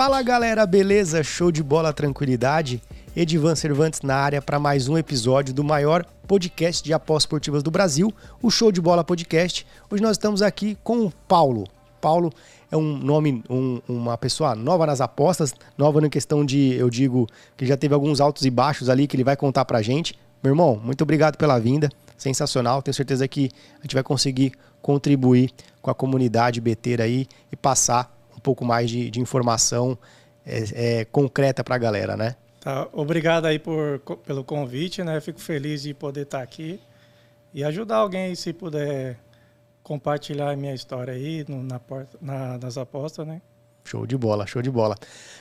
Fala galera, beleza? Show de bola, tranquilidade? Edivan Cervantes na área para mais um episódio do maior podcast de apostas esportivas do Brasil, o Show de Bola Podcast. Hoje nós estamos aqui com o Paulo. Paulo é um nome, um, uma pessoa nova nas apostas, nova na questão de, eu digo, que já teve alguns altos e baixos ali que ele vai contar pra gente. Meu irmão, muito obrigado pela vinda, sensacional. Tenho certeza que a gente vai conseguir contribuir com a comunidade beteira aí e passar um pouco mais de, de informação é, é, concreta para a galera, né? Tá, obrigado aí por, pelo convite, né? Fico feliz de poder estar aqui e ajudar alguém se puder compartilhar a minha história aí no, na, na, nas apostas, né? Show de bola, show de bola.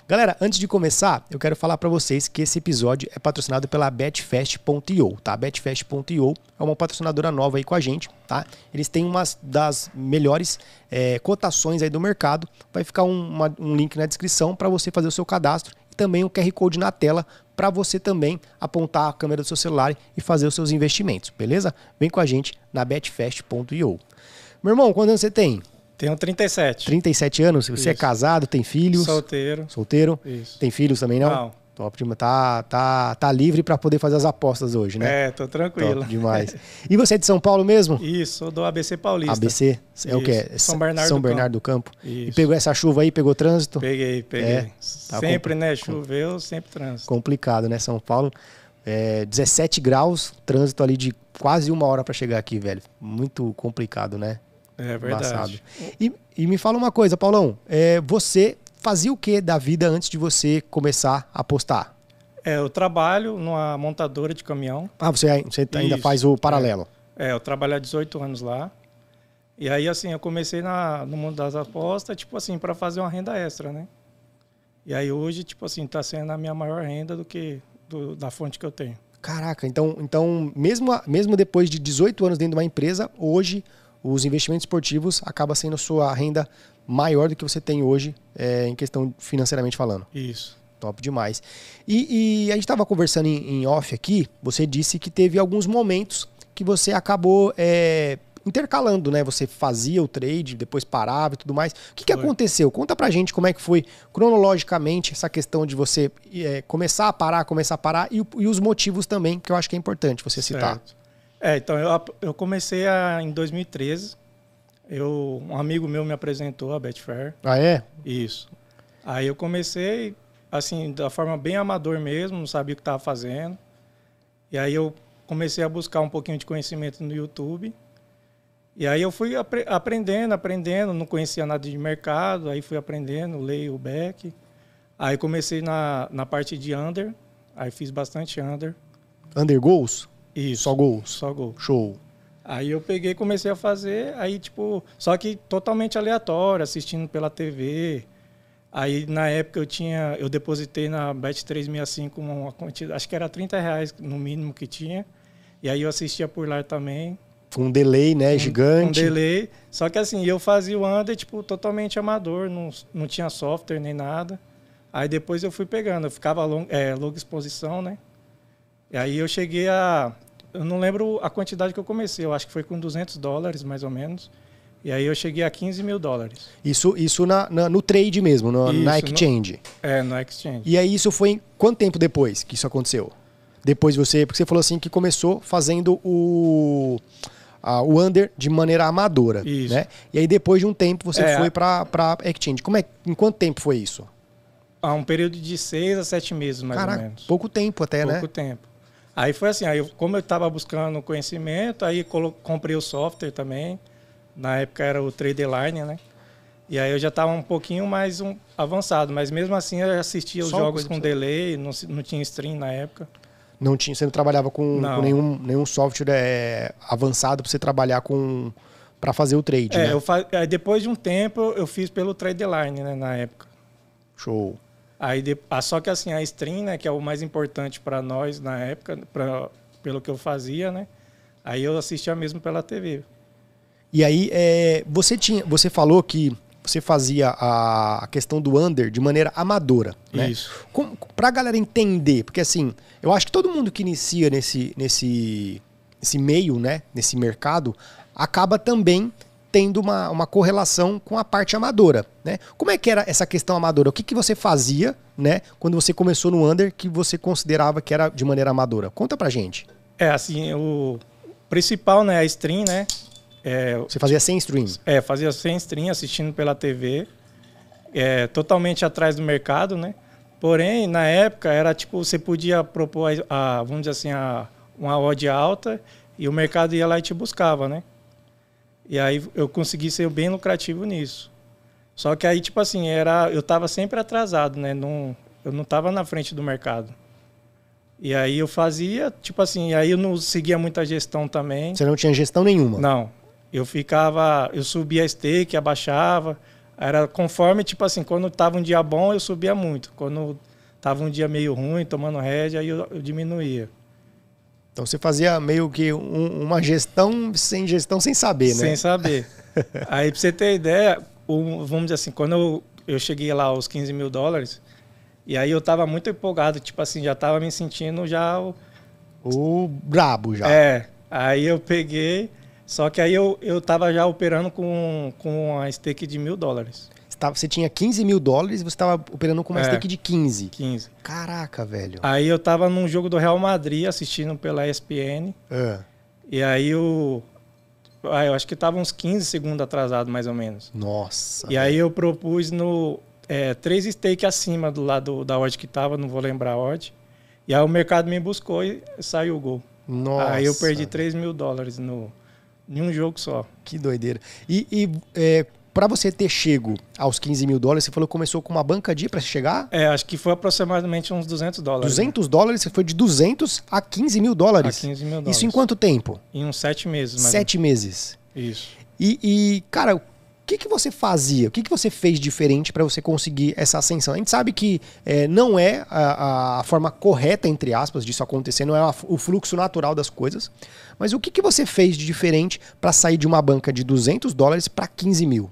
Galera, antes de começar, eu quero falar para vocês que esse episódio é patrocinado pela betfest.io, tá? betfest.io é uma patrocinadora nova aí com a gente, tá? Eles têm uma das melhores é, cotações aí do mercado. Vai ficar um, uma, um link na descrição para você fazer o seu cadastro e também o QR Code na tela para você também apontar a câmera do seu celular e fazer os seus investimentos, beleza? Vem com a gente na betfest.io. Meu irmão, quantos anos você tem? Tenho 37. 37 anos? Você é Isso. é casado, tem filhos? Solteiro. Solteiro? Isso. Tem filhos também, não? Não. Top demais. Tá, tá, tá livre para poder fazer as apostas hoje, né? É, tô tranquilo. Top demais. e você é de São Paulo mesmo? Isso, sou do ABC Paulista. ABC? É Isso. o quê? São Bernardo, São Bernardo do Campo. do Campo. E pegou essa chuva aí, pegou trânsito? Peguei, peguei. É, tá sempre, né? Choveu, sempre trânsito. Complicado, né? São Paulo. É, 17 graus, trânsito ali de quase uma hora para chegar aqui, velho. Muito complicado, né? É verdade. E, e, me fala uma coisa, Paulão. É, você fazia o que da vida antes de você começar a apostar? É, eu trabalho numa montadora de caminhão. Ah, você, você ainda faz o paralelo? É, é, eu trabalho há 18 anos lá. E aí, assim, eu comecei na, no mundo das apostas, tipo assim, para fazer uma renda extra, né? E aí hoje, tipo assim, tá sendo a minha maior renda do que do, da fonte que eu tenho. Caraca, então, então mesmo, mesmo depois de 18 anos dentro de uma empresa, hoje os investimentos esportivos acaba sendo sua renda maior do que você tem hoje é, em questão financeiramente falando. Isso. Top demais. E, e a gente estava conversando em, em, off aqui, você disse que teve alguns momentos que você acabou é, intercalando, né? Você fazia o trade, depois parava e tudo mais. O que, que aconteceu? Conta pra gente como é que foi cronologicamente essa questão de você é, começar a parar, começar a parar e, e, os motivos também, que eu acho que é importante você citar. É, então eu, eu comecei a, em 2013. Eu, um amigo meu me apresentou a Betfair. Ah, é? Isso. Aí eu comecei, assim, da forma bem amador mesmo, não sabia o que estava fazendo. E aí eu comecei a buscar um pouquinho de conhecimento no YouTube. E aí eu fui apre aprendendo, aprendendo, não conhecia nada de mercado, aí fui aprendendo, leio o back. Aí comecei na, na parte de under, aí fiz bastante under. Under goals? Isso. Só gol? Só gol. Show. Aí eu peguei e comecei a fazer, aí tipo, só que totalmente aleatório, assistindo pela TV. Aí na época eu tinha, eu depositei na Bet365 uma quantidade, acho que era 30 reais no mínimo que tinha. E aí eu assistia por lá também. Com um delay, né, um, gigante. Um delay. Só que assim, eu fazia o under, tipo, totalmente amador, não, não tinha software nem nada. Aí depois eu fui pegando, eu ficava long, é, longa exposição, né? E aí eu cheguei a. Eu não lembro a quantidade que eu comecei, eu acho que foi com 200 dólares mais ou menos. E aí eu cheguei a 15 mil dólares. Isso, isso na, na no trade mesmo, no, isso, na exchange. No, é, no exchange. E aí isso foi quanto tempo depois que isso aconteceu? Depois você, porque você falou assim que começou fazendo o a, o under de maneira amadora, isso. né? E aí depois de um tempo você é, foi para para exchange. Como é, em quanto tempo foi isso? Há um período de seis a sete meses mais Caraca, ou menos. Pouco tempo até, pouco né? Pouco tempo. Aí foi assim, aí como eu estava buscando conhecimento, aí comprei o software também. Na época era o Tradeline, né? E aí eu já estava um pouquinho mais um, avançado, mas mesmo assim eu assistia os Só jogos com delay, não, não tinha stream na época. Não tinha, você não trabalhava com, não. com nenhum, nenhum software é, avançado para você trabalhar com para fazer o trade, é, né? Eu faz, depois de um tempo eu fiz pelo Tradeline, né, na época. Show. Aí, de, ah, só que assim, a stream, né, que é o mais importante para nós na época, pra, pelo que eu fazia, né? Aí eu assistia mesmo pela TV. E aí, é, você tinha, você falou que você fazia a, a questão do under de maneira amadora, né? Isso. Com, pra galera entender, porque assim, eu acho que todo mundo que inicia nesse, nesse, nesse meio, né, nesse mercado, acaba também tendo uma, uma correlação com a parte amadora, né? Como é que era essa questão amadora? O que, que você fazia, né, quando você começou no Under que você considerava que era de maneira amadora? Conta pra gente. É, assim, o principal, né, a stream, né? É, você fazia sem stream? É, fazia sem stream, assistindo pela TV, é, totalmente atrás do mercado, né? Porém, na época, era tipo, você podia propor, a, a vamos dizer assim, a, uma odd alta e o mercado ia lá e te buscava, né? E aí eu consegui ser bem lucrativo nisso. Só que aí, tipo assim, era, eu estava sempre atrasado, né? Não, eu não estava na frente do mercado. E aí eu fazia, tipo assim, aí eu não seguia muita gestão também. Você não tinha gestão nenhuma? Não. Eu ficava, eu subia a stake, abaixava. Era conforme, tipo assim, quando estava um dia bom, eu subia muito. Quando estava um dia meio ruim, tomando rédea, aí eu, eu diminuía. Então você fazia meio que um, uma gestão sem gestão sem saber, né? Sem saber. Aí pra você ter ideia, um, vamos dizer assim, quando eu, eu cheguei lá aos 15 mil dólares, e aí eu tava muito empolgado, tipo assim, já tava me sentindo já o. O brabo já. É. Aí eu peguei, só que aí eu, eu tava já operando com, com a stake de mil dólares você tinha 15 mil dólares e você estava operando com uma é, stake de 15. 15. Caraca, velho. Aí eu tava num jogo do Real Madrid assistindo pela ESPN. É. E aí o. Ah, eu acho que tava uns 15 segundos atrasado, mais ou menos. Nossa. E velho. aí eu propus no. É, três stake acima do lado da odd que tava, não vou lembrar a odd. E aí o mercado me buscou e saiu o gol. Nossa. Aí eu perdi 3 mil dólares no, em um jogo só. Que doideira. E, e é, para você ter chego aos 15 mil dólares, você falou que começou com uma banca de para chegar? É, acho que foi aproximadamente uns 200 dólares. 200 né? dólares? Você foi de 200 a 15 mil dólares? A 15 mil dólares. Isso em quanto tempo? Em uns sete meses. Sete meses. Isso. E, e, cara, o que, que você fazia? O que, que você fez diferente para você conseguir essa ascensão? A gente sabe que é, não é a, a, forma correta, entre aspas, disso acontecer, não é a, o fluxo natural das coisas. Mas o que, que você fez de diferente para sair de uma banca de 200 dólares para 15 mil?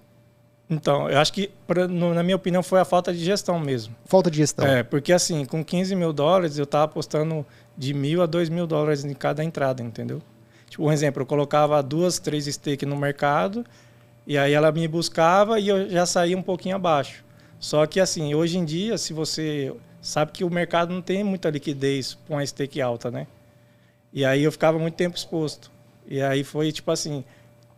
Então, eu acho que, pra, no, na minha opinião, foi a falta de gestão mesmo. Falta de gestão. É, porque assim, com 15 mil dólares, eu estava apostando de mil a dois mil dólares em cada entrada, entendeu? Tipo, um exemplo, eu colocava duas, três stakes no mercado, e aí ela me buscava e eu já saía um pouquinho abaixo. Só que assim, hoje em dia, se você sabe que o mercado não tem muita liquidez com a stake alta, né? E aí eu ficava muito tempo exposto. E aí foi tipo assim,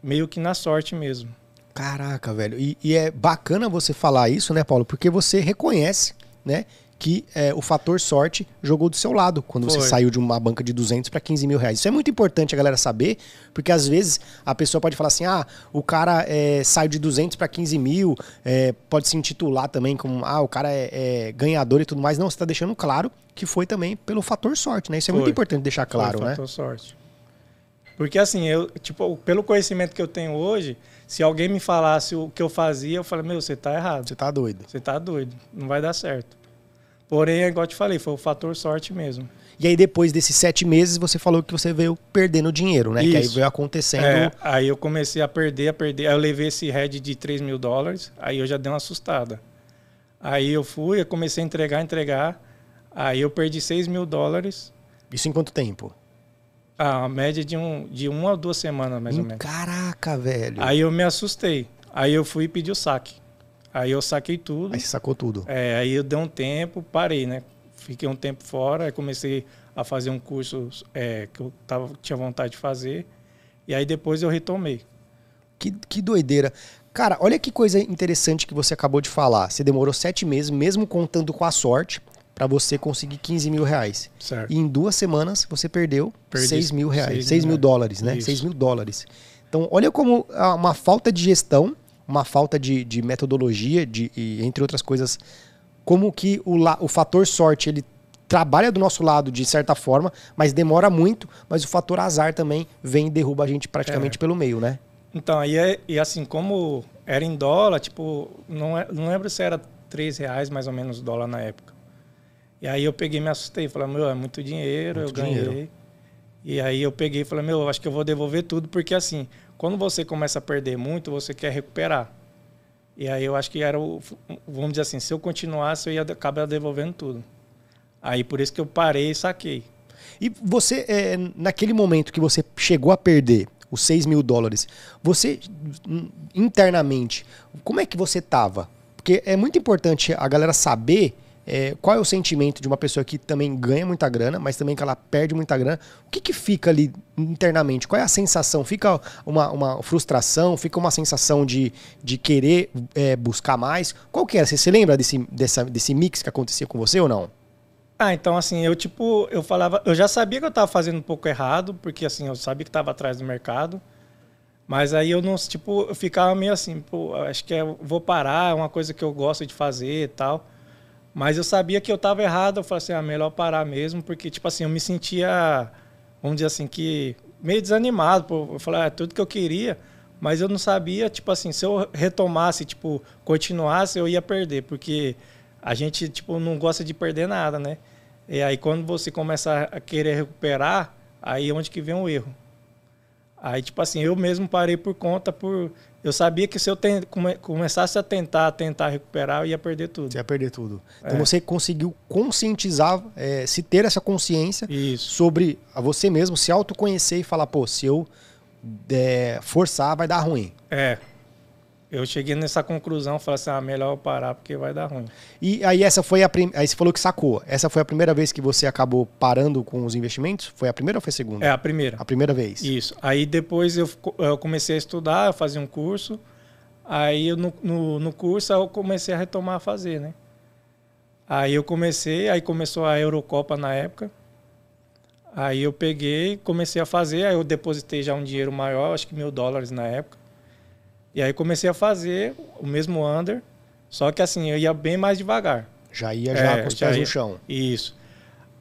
meio que na sorte mesmo. Caraca, velho. E, e, é bacana você falar isso, né, Paulo? Porque você reconhece, né, que é, o fator sorte jogou do seu lado quando Foi. você saiu de uma banca de 200 para 15 mil reais. Isso é muito importante a galera saber, porque às vezes a pessoa pode falar assim: ah, o cara é, saiu de 200 para 15 mil, é, pode se intitular também como, ah, o cara é, é ganhador e tudo mais. Não, você está deixando claro que foi também pelo fator sorte, né? Isso é foi. muito importante deixar claro, foi né? Fator sorte. Porque assim, eu, tipo, pelo conhecimento que eu tenho hoje, se alguém me falasse o que eu fazia, eu falei, meu, você tá errado. Você tá doido. Você tá doido. Não vai dar certo. Porém, igual eu te falei, foi o fator sorte mesmo. E aí, depois desses sete meses, você falou que você veio perdendo dinheiro, né? Isso. Que aí veio acontecendo. É, aí eu comecei a perder, a perder. Aí eu levei esse head de 3 mil dólares, aí eu já dei uma assustada. Aí eu fui, eu comecei a entregar, entregar. Aí eu perdi 6 mil dólares. Isso em quanto tempo? Ah, a média de, um, de uma ou duas semanas, mais hum, ou menos. Caraca, velho. Aí eu me assustei. Aí eu fui e pedi o saque. Aí eu saquei tudo. Aí você sacou tudo. É, aí eu dei um tempo, parei, né? Fiquei um tempo fora, aí comecei a fazer um curso é, que eu tava, tinha vontade de fazer. E aí depois eu retomei. Que, que doideira. Cara, olha que coisa interessante que você acabou de falar. Você demorou sete meses, mesmo contando com a sorte para você conseguir 15 mil reais. Certo. E em duas semanas você perdeu Perdi 6 mil reais, 6, 6 mil dólares, né? Isso. 6 mil dólares. Então, olha como uma falta de gestão, uma falta de, de metodologia, de, e, entre outras coisas, como que o, o fator sorte ele trabalha do nosso lado de certa forma, mas demora muito, mas o fator azar também vem e derruba a gente praticamente é. pelo meio, né? Então, aí é, e assim, como era em dólar, tipo, não, é, não lembro se era 3 reais mais ou menos o dólar na época. E aí eu peguei me assustei. Falei, meu, é muito dinheiro, muito eu ganhei. Dinheiro. E aí eu peguei e falei, meu, acho que eu vou devolver tudo, porque assim, quando você começa a perder muito, você quer recuperar. E aí eu acho que era o. Vamos dizer assim, se eu continuasse, eu ia acabar devolvendo tudo. Aí por isso que eu parei e saquei. E você, é, naquele momento que você chegou a perder, os 6 mil dólares. Você, internamente, como é que você tava? Porque é muito importante a galera saber é, qual é o sentimento de uma pessoa que também ganha muita grana, mas também que ela perde muita grana. O que, que fica ali internamente? Qual é a sensação? Fica uma, uma frustração? Fica uma sensação de, de querer é, buscar mais? Qual que era? Você se lembra desse, dessa, desse mix que acontecia com você ou não? Ah, então assim, eu tipo, eu falava, eu já sabia que eu estava fazendo um pouco errado, porque assim, eu sabia que estava atrás do mercado. Mas aí eu não, tipo, eu ficava meio assim, pô, acho que é, vou parar, é uma coisa que eu gosto de fazer e tal. Mas eu sabia que eu estava errado, eu falei assim, ah, melhor parar mesmo, porque, tipo assim, eu me sentia, vamos dizer assim, que meio desanimado. Eu falei, ah, é tudo que eu queria, mas eu não sabia, tipo assim, se eu retomasse, tipo, continuasse, eu ia perder, porque a gente, tipo, não gosta de perder nada, né? E aí quando você começa a querer recuperar, aí é onde que vem o erro. Aí, tipo assim, eu mesmo parei por conta, por eu sabia que se eu ten... come... começasse a tentar, tentar recuperar, eu ia perder tudo. Você ia perder tudo. Então é. você conseguiu conscientizar, é, se ter essa consciência Isso. sobre a você mesmo, se autoconhecer e falar, pô, se eu é, forçar, vai dar ruim. É eu cheguei nessa conclusão, falei assim, ah, melhor eu parar porque vai dar ruim. E aí essa foi a prim... aí você falou que sacou. Essa foi a primeira vez que você acabou parando com os investimentos? Foi a primeira ou foi a segunda? É a primeira. A primeira vez. Isso. Aí depois eu, eu comecei a estudar, eu fazia um curso. Aí no, no, no curso eu comecei a retomar a fazer, né? Aí eu comecei, aí começou a Eurocopa na época. Aí eu peguei, comecei a fazer, aí eu depositei já um dinheiro maior, acho que mil dólares na época. E aí comecei a fazer o mesmo under, só que assim, eu ia bem mais devagar. Já ia já é, com os pés ia, no chão. Isso.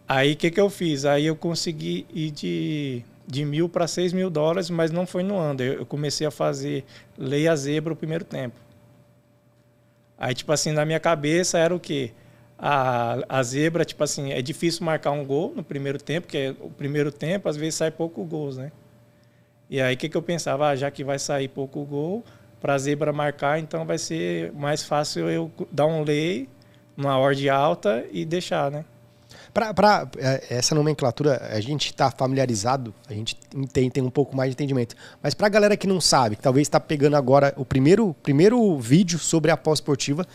Aí o que, que eu fiz? Aí eu consegui ir de, de mil para seis mil dólares, mas não foi no under. Eu comecei a fazer lei a zebra o primeiro tempo. Aí, tipo assim, na minha cabeça era o quê? A, a zebra, tipo assim, é difícil marcar um gol no primeiro tempo, porque o primeiro tempo às vezes sai pouco gols, né? E aí o que, que eu pensava? Ah, já que vai sair pouco gol, para a zebra marcar, então vai ser mais fácil eu dar um lay, uma ordem alta e deixar, né? Para é, essa nomenclatura, a gente está familiarizado, a gente tem, tem um pouco mais de entendimento. Mas para a galera que não sabe, que talvez está pegando agora o primeiro, primeiro vídeo sobre a pós-esportiva,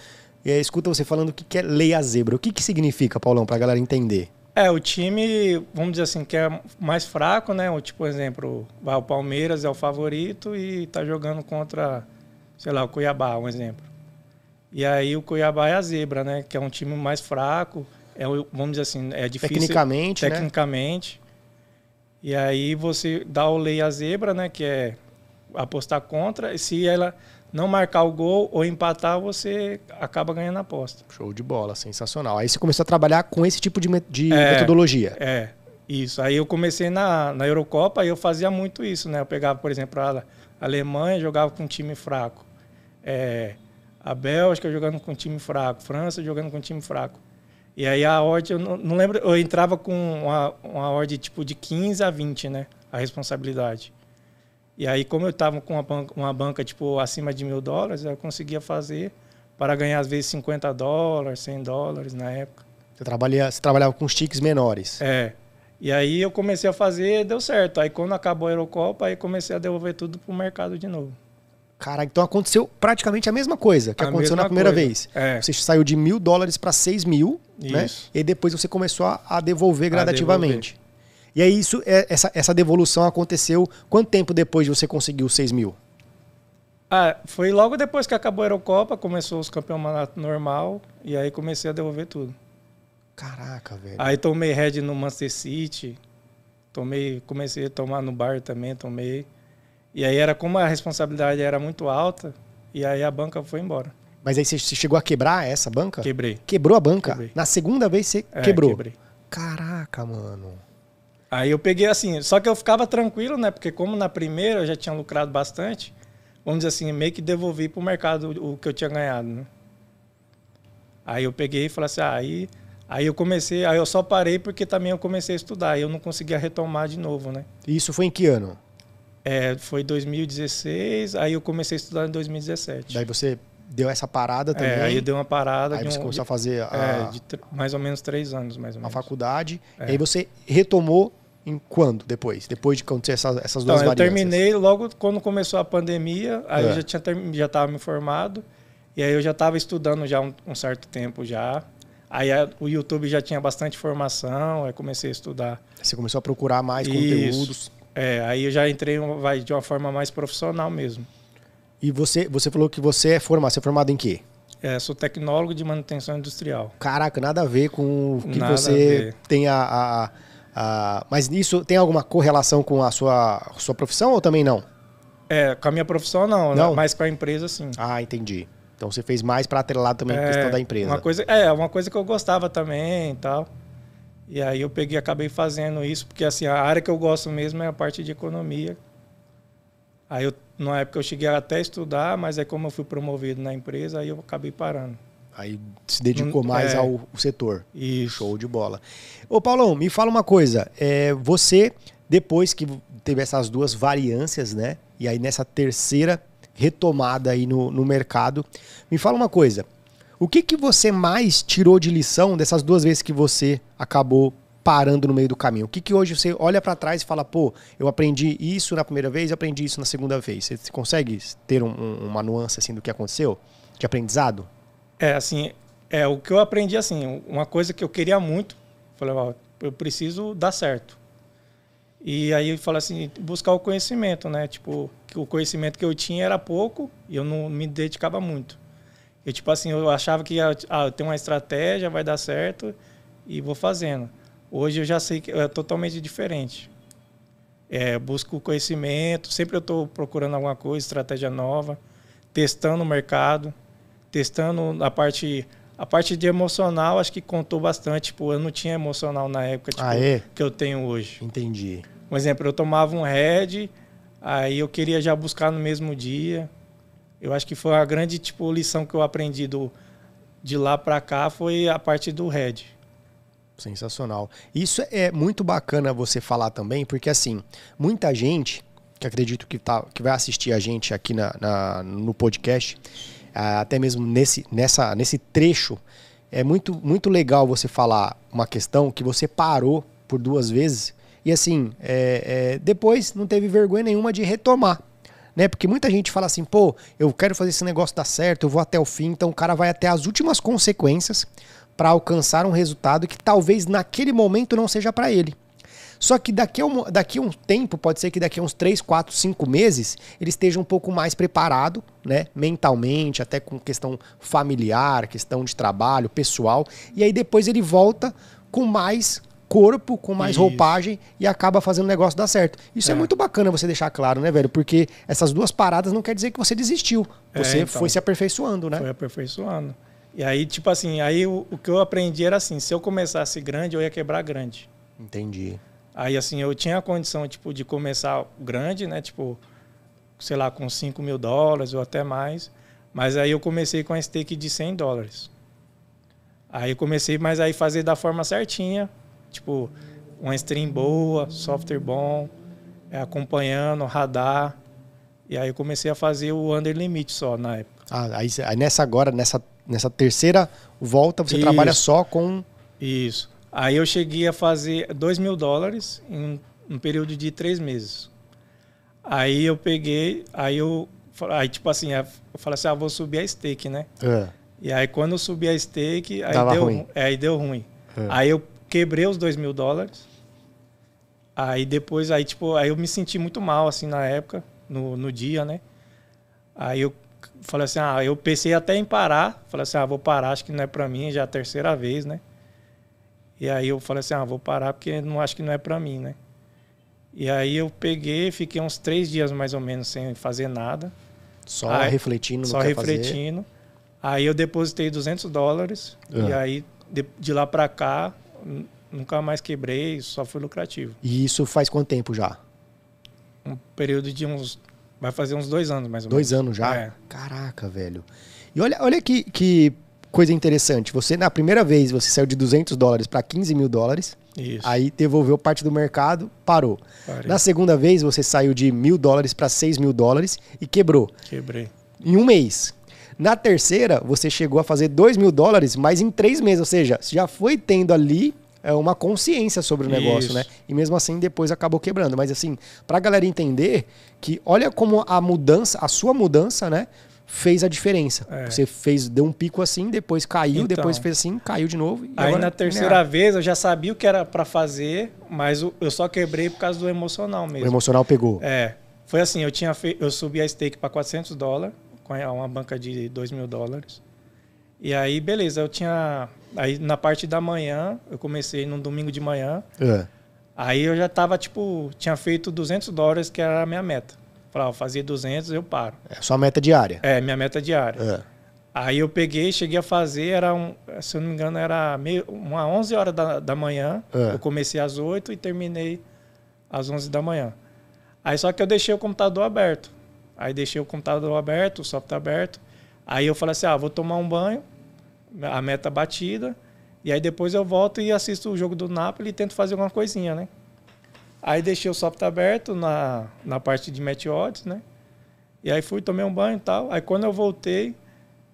é, escuta você falando o que, que é lei a zebra. O que, que significa, Paulão, para a galera entender? É, o time, vamos dizer assim, que é mais fraco, né? O, tipo, por exemplo, o Palmeiras é o favorito e está jogando contra sei lá, o Cuiabá, um exemplo. E aí o Cuiabá é a zebra, né? Que é um time mais fraco, é, vamos dizer assim, é difícil. Tecnicamente, né? Tecnicamente. Né? E aí você dá o lei a zebra, né? Que é apostar contra. E se ela não marcar o gol ou empatar, você acaba ganhando a aposta. Show de bola, sensacional. Aí você começou a trabalhar com esse tipo de, de é, metodologia. É, isso. Aí eu comecei na, na Eurocopa e eu fazia muito isso, né? Eu pegava, por exemplo, a Alemanha, jogava com um time fraco é, a Bélgica jogando com um time fraco, França jogando com um time fraco. E aí a ordem, eu não, não lembro, eu entrava com uma, uma ordem tipo de 15 a 20, né? A responsabilidade. E aí, como eu estava com uma banca, uma banca tipo acima de mil dólares, eu conseguia fazer para ganhar às vezes 50 dólares, 100 dólares na época. Você, trabalha, você trabalhava com os tickets menores? É. E aí eu comecei a fazer, deu certo. Aí quando acabou a Eurocopa, aí comecei a devolver tudo para o mercado de novo. Cara, então aconteceu praticamente a mesma coisa que a aconteceu na primeira coisa. vez. É. Você saiu de mil dólares para seis mil, né? né? E depois você começou a, a devolver gradativamente. A devolver. E aí isso, é, essa, essa devolução aconteceu quanto tempo depois de você conseguir os seis mil? Ah, foi logo depois que acabou a Eurocopa, começou os campeonatos normal e aí comecei a devolver tudo. Caraca, velho. Aí tomei head no Manchester City, tomei, comecei a tomar no bar também, tomei. E aí era como a responsabilidade era muito alta, e aí a banca foi embora. Mas aí você chegou a quebrar essa banca? Quebrei. Quebrou a banca? Quebrei. Na segunda vez você é, quebrou? Quebrei. Caraca, mano. Aí eu peguei assim, só que eu ficava tranquilo, né? Porque como na primeira eu já tinha lucrado bastante, vamos dizer assim, meio que devolvi pro mercado o que eu tinha ganhado, né? Aí eu peguei e falei assim, ah, aí, aí eu comecei, aí eu só parei porque também eu comecei a estudar, aí eu não conseguia retomar de novo, né? Isso foi em que ano? É, foi 2016, aí eu comecei a estudar em 2017. Daí você deu essa parada também? É, aí deu uma parada. Aí você um, começou a fazer a, é, mais ou menos três anos, mais ou menos. A faculdade. É. E aí você retomou em quando depois? Depois de acontecer essas, essas duas então, variâncias? Eu terminei logo quando começou a pandemia, aí é. eu já tinha já estava me formado e aí eu já estava estudando já um, um, certo tempo já. Aí a, o YouTube já tinha bastante informação, aí comecei a estudar. Você começou a procurar mais Isso. conteúdos. É, aí eu já entrei vai, de uma forma mais profissional mesmo. E você, você falou que você é formado, você é formado em quê? É, sou tecnólogo de manutenção industrial. Caraca, nada a ver com o que nada você tem a, a, a, Mas isso tem alguma correlação com a sua, sua profissão ou também não? É, com a minha profissão não, não? Né? mas com a empresa sim. Ah, entendi. Então você fez mais para atrelar também é, a questão da empresa. Uma coisa, é, uma coisa que eu gostava também e tal. E aí eu peguei acabei fazendo isso, porque assim, a área que eu gosto mesmo é a parte de economia. Aí eu na época eu cheguei até a estudar, mas é como eu fui promovido na empresa, aí eu acabei parando. Aí se dedicou mais é, ao setor. Isso. Show de bola. Ô Paulão, me fala uma coisa. É, você, depois que teve essas duas variâncias, né? E aí nessa terceira retomada aí no, no mercado, me fala uma coisa. O que, que você mais tirou de lição dessas duas vezes que você acabou parando no meio do caminho? O que, que hoje você olha para trás e fala, pô, eu aprendi isso na primeira vez, aprendi isso na segunda vez. Você consegue ter um, um, uma nuance assim do que aconteceu de aprendizado? É assim, é o que eu aprendi assim, uma coisa que eu queria muito, falei, ó, eu preciso dar certo. E aí eu falei assim, buscar o conhecimento, né? Tipo, que o conhecimento que eu tinha era pouco e eu não me dedicava muito. Eu tipo assim, eu achava que ah, eu tenho uma estratégia, vai dar certo e vou fazendo. Hoje eu já sei que é totalmente diferente. É, busco conhecimento, sempre eu estou procurando alguma coisa, estratégia nova, testando o mercado, testando a parte a parte de emocional acho que contou bastante. Tipo, eu não tinha emocional na época tipo, ah, é? que eu tenho hoje. Entendi. Um exemplo, eu tomava um Red, aí eu queria já buscar no mesmo dia. Eu acho que foi a grande tipo lição que eu aprendi do de lá para cá foi a parte do Red. Sensacional. Isso é muito bacana você falar também, porque assim, muita gente que acredito que, tá, que vai assistir a gente aqui na, na no podcast, ah, até mesmo nesse, nessa, nesse trecho, é muito, muito legal você falar uma questão que você parou por duas vezes e assim, é, é, depois não teve vergonha nenhuma de retomar. Né? Porque muita gente fala assim, pô, eu quero fazer esse negócio dar certo, eu vou até o fim, então o cara vai até as últimas consequências para alcançar um resultado que talvez naquele momento não seja para ele. Só que daqui a, um, daqui a um tempo, pode ser que daqui a uns 3, 4, 5 meses, ele esteja um pouco mais preparado, né? Mentalmente, até com questão familiar, questão de trabalho, pessoal. E aí depois ele volta com mais corpo, com mais Isso. roupagem e acaba fazendo o negócio dar certo. Isso é. é. muito bacana você deixar claro, né, velho? Porque essas duas paradas não quer dizer que você desistiu. É, você é, então, foi se aperfeiçoando, né? Foi aperfeiçoando. E aí, tipo assim, aí o, o, que eu aprendi era assim, se eu começasse grande, eu ia quebrar grande. Entendi. Aí, assim, eu tinha a condição, tipo, de começar grande, né? Tipo, sei lá, com 5 mil dólares ou até mais. Mas aí eu comecei com a stake de 100 dólares. Aí eu comecei, mas aí fazer da forma certinha. Tipo, uma stream boa, software bom, é, acompanhando, radar. E aí eu comecei a fazer o under limit só na época. Ah, aí, aí nessa agora, nessa nessa terceira volta, você Isso. trabalha só com. Isso. Aí eu cheguei a fazer 2 mil dólares em um período de três meses. Aí eu peguei, aí eu. Aí, tipo assim, eu falei assim: ah, vou subir a stake, né? É. E aí, quando eu subi a stake, aí, deu, ruim. É, aí deu ruim. É. Aí eu quebrei os 2 mil dólares. Aí depois, aí, tipo, aí eu me senti muito mal, assim, na época, no, no dia, né? Aí eu falei assim, ah, eu pensei até em parar. Falei assim, ah, vou parar, acho que não é para mim, já é a terceira vez, né? E aí eu falei assim, ah, vou parar porque não acho que não é para mim, né? E aí eu peguei, fiquei uns três dias mais ou menos sem fazer nada. Só aí, refletindo Só refletindo. Fazer. Aí eu depositei 200 dólares uhum. e aí de, de lá para cá nunca mais quebrei, só foi lucrativo. E isso faz quanto tempo já? Um período de uns Vai fazer uns dois anos, mais ou dois menos. Dois anos já? É. Caraca, velho. E olha, olha que, que coisa interessante. Você, na primeira vez, você saiu de 200 dólares para 15 mil dólares. Isso. Aí devolveu parte do mercado, parou. Parei. Na segunda vez, você saiu de mil dólares para 6 mil dólares e quebrou. Quebrei. Em um mês. Na terceira, você chegou a fazer 2 mil dólares, mas em três meses. Ou seja, já foi tendo ali é, uma consciência sobre o negócio, Isso. né? E mesmo assim depois acabou quebrando. Mas assim, pra galera entender que olha como a mudança, a sua mudança, né? Fez a diferença. É. Você fez, deu um pico assim, depois caiu, Então. depois fez assim, caiu de novo. e Aí agora na terceira linear. vez eu já sabia o que era pra fazer, mas o- eu só quebrei por causa do emocional o mesmo. emocional pegou. É, foi assim, eu tinha fe... eu subi a stake para 400 dólares, com uma banca de 2 mil dólares. E aí, beleza, eu tinha... Aí na parte da manhã, eu comecei num domingo de manhã, É. aí eu já tava, tipo, tinha feito 200 dólares, que era a minha meta. Falei, ó, eu fazia 200, eu paro. É sua meta diária. É, minha meta diária. É. Aí eu peguei, cheguei a fazer, era um, se eu não me engano, era meio, uma 11 horas da, da manhã. É. Eu comecei às 8 e terminei às 11 da manhã. Aí só que eu deixei o computador aberto. Aí deixei o computador aberto, o software aberto. Aí eu falei assim: ah, vou tomar um banho, a meta batida, e aí depois eu volto e assisto o jogo do Napoli e tento fazer alguma coisinha, né? Aí deixei o software aberto na, na parte de match odds, né? E aí fui, tomei um banho e tal. Aí quando eu voltei,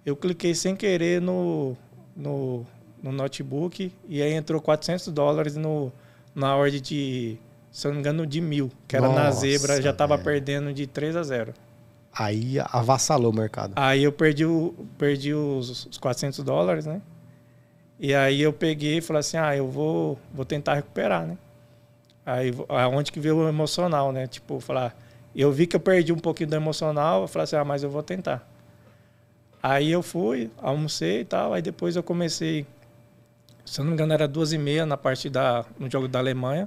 eu cliquei sem querer no, no, no notebook e aí entrou 400 dólares no, na ordem de, se eu não me engano, de mil, que era na Nossa, zebra, já tava velho. perdendo de 3 a 0. Aí avassalou o mercado. Aí eu perdi, o, perdi os, os 400 dólares, né? E aí eu peguei e falei assim, ah, eu vou, vou tentar recuperar, né? Aí aonde que veio o emocional, né? Tipo, falar, eu vi que eu perdi um pouquinho do emocional, eu falei assim, ah, mas eu vou tentar. Aí eu fui, almocei e tal, aí depois eu comecei, se eu não me engano era duas e meia na parte da, no jogo da Alemanha,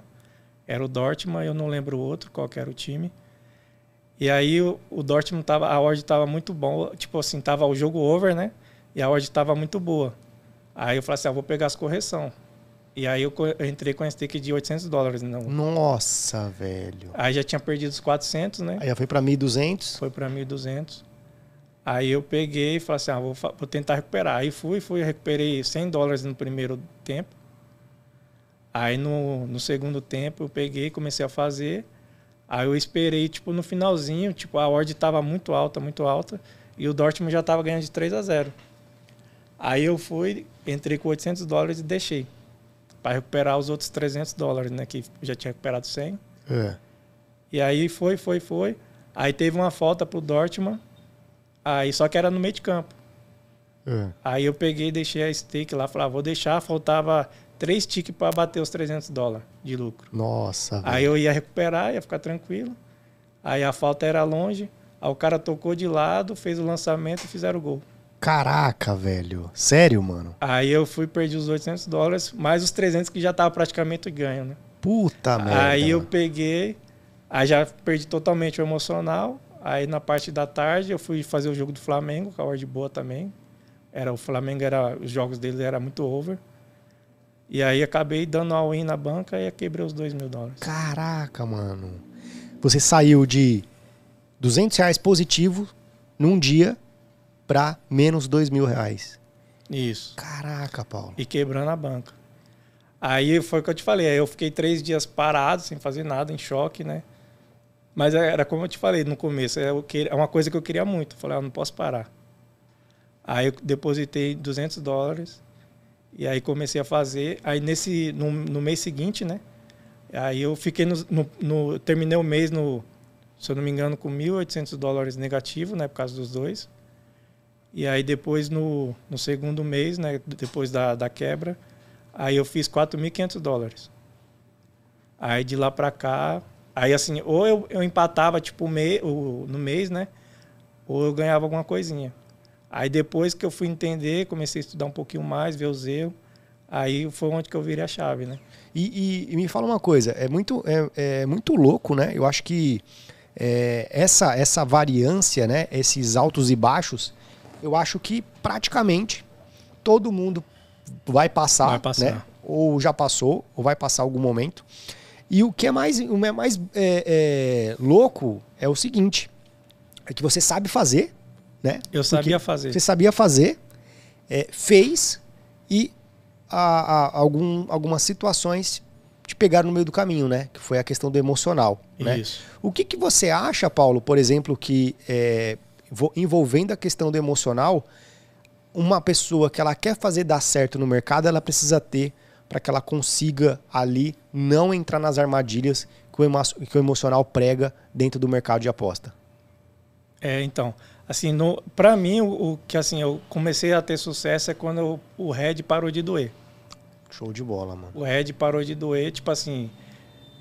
era o Dortmund, eu não lembro o outro, qual que era o time. E aí o, o Dortmund tava, a odd tava muito bom, tipo assim, tava o jogo over, né? E a odd tava muito boa. Aí eu falei assim, ah, vou pegar as correção. E aí eu, eu entrei com a stake de 800 dólares. Não. Nossa, velho. Aí já tinha perdido os 400, né? Aí já foi pra 1.200. Foi para 1.200. Aí eu peguei e falei assim, ah, vou, vou tentar recuperar. Aí fui, fui, recuperei 100 dólares no primeiro tempo. Aí no, no segundo tempo eu peguei, comecei a fazer. Aí eu esperei, tipo, no finalzinho, tipo, a odd tava muito alta, muito alta. E o Dortmund já tava ganhando de 3 a 0. Aí eu fui, entrei com 800 dólares e deixei. para recuperar os outros 300 dólares, né? Que já tinha recuperado 100. É. E aí foi, foi, foi. Aí teve uma falta pro Dortmund. Aí só que era no meio de campo. É. Aí eu peguei e deixei a stake lá, falei, ah, vou deixar, faltava três tickets para bater os 300 dólares de lucro. Nossa. Aí eu ia recuperar, ia ficar tranquilo. Aí a falta era longe, aí o cara tocou de lado, fez o lançamento e fizeram o gol. Caraca, velho. Sério, mano? Aí eu fui perdi os 800 dólares, mais os 300 que já tava praticamente ganho, né? Puta merda. Aí eu peguei, aí já perdi totalmente o emocional. Aí na parte da tarde eu fui fazer o jogo do Flamengo, com a hora de boa também. Era o Flamengo era os jogos dele era muito over. E aí acabei dando all-in na banca e quebrei os 2 mil dólares. Caraca, mano. Você saiu de 200 reais positivo num dia pra menos 2 mil reais. Isso. Caraca, Paulo. E quebrando a banca. Aí foi o que eu te falei. Aí eu fiquei três dias parado, sem fazer nada, em choque, né? Mas era como eu te falei no começo, é, é uma coisa que eu queria muito. Eu falei, ah, não posso parar. Aí eu depositei 200 dólares e aí comecei a fazer. Aí nesse no, no mês seguinte, né? Aí eu fiquei no, no- no- terminei o mês no, se eu não me engano, com 1.800 dólares negativo, né? Por causa dos dois. E aí depois no, no segundo mês, né? Depois da, da quebra, aí eu fiz 4.500 dólares. Aí de lá pra cá, aí assim, ou eu, eu empatava tipo me, o, no mês, né? Ou eu ganhava alguma coisinha. Aí depois que eu fui entender, comecei a estudar um pouquinho mais, ver os erros, aí foi onde que eu virei a chave, né? E, e- e me fala uma coisa, é muito, é, é muito louco, né? Eu acho que é, essa, essa variância, né? Esses altos e baixos, eu acho que praticamente todo mundo vai passar, Vai passar. né? Ou já passou, ou vai passar algum momento. E o que é mais, o é mais é, é, louco é o seguinte: é que você sabe fazer, né? Eu sabia fazer. Você sabia fazer, é, fez e a- a- algum, algumas situações te pegaram no meio do caminho, né? Que foi a questão do emocional. Né? Isso. O que, que você acha, Paulo, por exemplo, que é, vo- envolvendo a questão do emocional, uma pessoa que ela quer fazer dar certo no mercado, ela precisa ter para que ela consiga ali não entrar nas armadilhas que o, emo que o emocional prega dentro do mercado de aposta? É, então, assim, para mim o, o, que assim eu comecei a ter sucesso é quando eu, o Red parou de doer. Show de bola, mano. O Red parou de doer, tipo assim,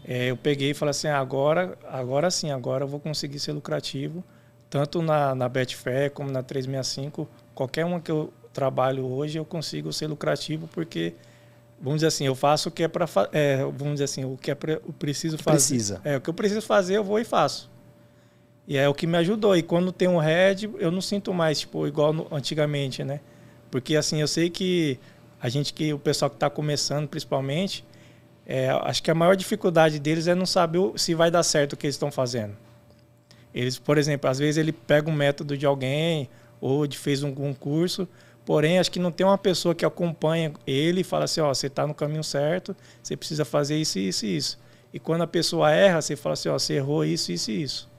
é, eu peguei e falei assim, agora, agora sim, agora eu vou conseguir ser lucrativo, tanto na, na Betfair como na 365, qualquer uma que eu trabalho hoje eu consigo ser lucrativo porque vamos dizer assim, eu faço o que é para é, vamos dizer assim, o que é pra, eu preciso fazer. Precisa. É, o que eu preciso fazer, eu vou e faço. E é o que me ajudou. E quando tem um head, eu não sinto mais tipo igual no, antigamente, né? Porque assim, eu sei que a gente que o pessoal que está começando, principalmente, é, acho que a maior dificuldade deles é não saber se vai dar certo o que eles estão fazendo. Eles, por exemplo, às vezes ele pega um método de alguém ou de fez um, curso, porém acho que não tem uma pessoa que acompanha ele e fala assim, ó, você está no caminho certo, você precisa fazer isso, isso e isso. E quando a pessoa erra, você fala assim, ó, você errou isso, isso e isso.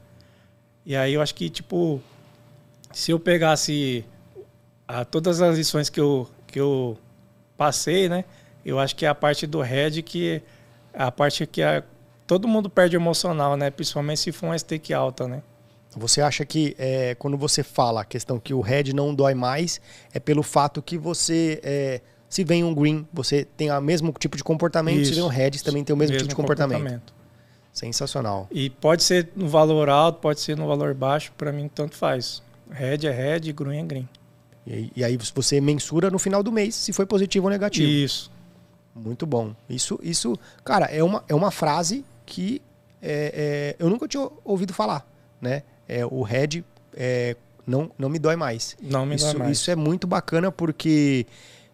E aí eu acho que tipo, se eu pegasse a, todas as lições que eu que eu passei, né? Eu acho que é a parte do head que é a parte que a, todo mundo perde emocional, né? Principalmente se for uma stake alta, né? Você acha que é, quando você fala a questão que o head não dói mais, é pelo fato que você, é, se vem um green, você tem o mesmo tipo de comportamento, Isso. se vem um red, também tem o mesmo, mesmo tipo de comportamento. comportamento. Sensacional. E pode ser no valor alto, pode ser no valor baixo, para mim tanto faz. Red é red, green é green. E, e, aí você mensura no final do mês se foi positivo ou negativo. Isso. Muito bom. Isso, isso, cara, é uma, é uma frase que é, é, eu nunca tinha ouvido falar, né? É, o Red é, não, não me dói mais. Não me isso, dói mais. Isso é muito bacana porque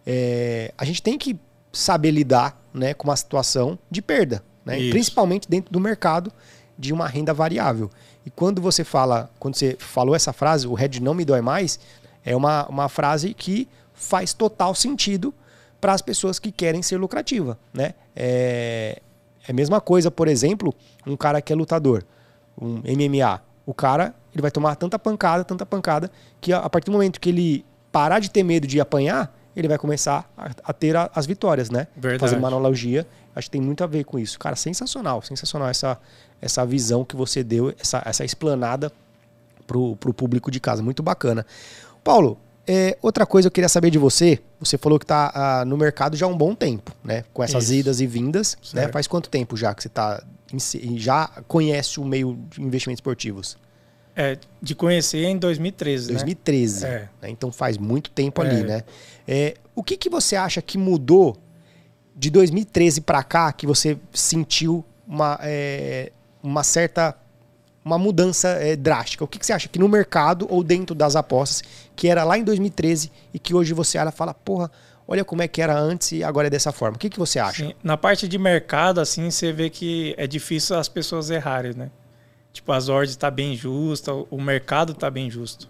é, a gente tem que saber lidar né, com uma situação de perda, né? principalmente dentro do mercado de uma renda variável. E quando você fala, quando você falou essa frase, o Red não me dói mais, é uma, uma frase que faz total sentido para as pessoas que querem ser lucrativa, né? É, é a mesma coisa, por exemplo, um cara que é lutador, um MMA. O cara ele vai tomar tanta pancada, tanta pancada, que a partir do momento que ele parar de ter medo de apanhar, ele vai começar a, a ter a, as vitórias, né? Verdade. Fazendo uma analogia, acho que tem muito a ver com isso. Cara, sensacional, sensacional essa, essa visão que você deu, essa, essa explanada pro, pro público de casa. Muito bacana. Paulo, é, outra coisa eu queria saber de você. Você falou que está ah, no mercado já há um bom tempo, né? Com essas Isso. idas e vindas. Né? Faz quanto tempo já que você tá já conhece o meio de investimentos esportivos? É, de conhecer em 2013. 2013. Né? É. Né? Então faz muito tempo ali, é. né? É, o que, que você acha que mudou de 2013 para cá que você sentiu uma, é, uma certa uma mudança é, drástica? O que, que, você acha que no mercado ou dentro das apostas, que era lá em 2013 e que hoje você olha e fala, porra, olha como é que era antes e agora é dessa forma. O que, que você acha? Sim, na parte de mercado, assim, você vê que é difícil as pessoas errarem, né? Tipo, as ordens estão tá bem justas, o mercado está bem justo.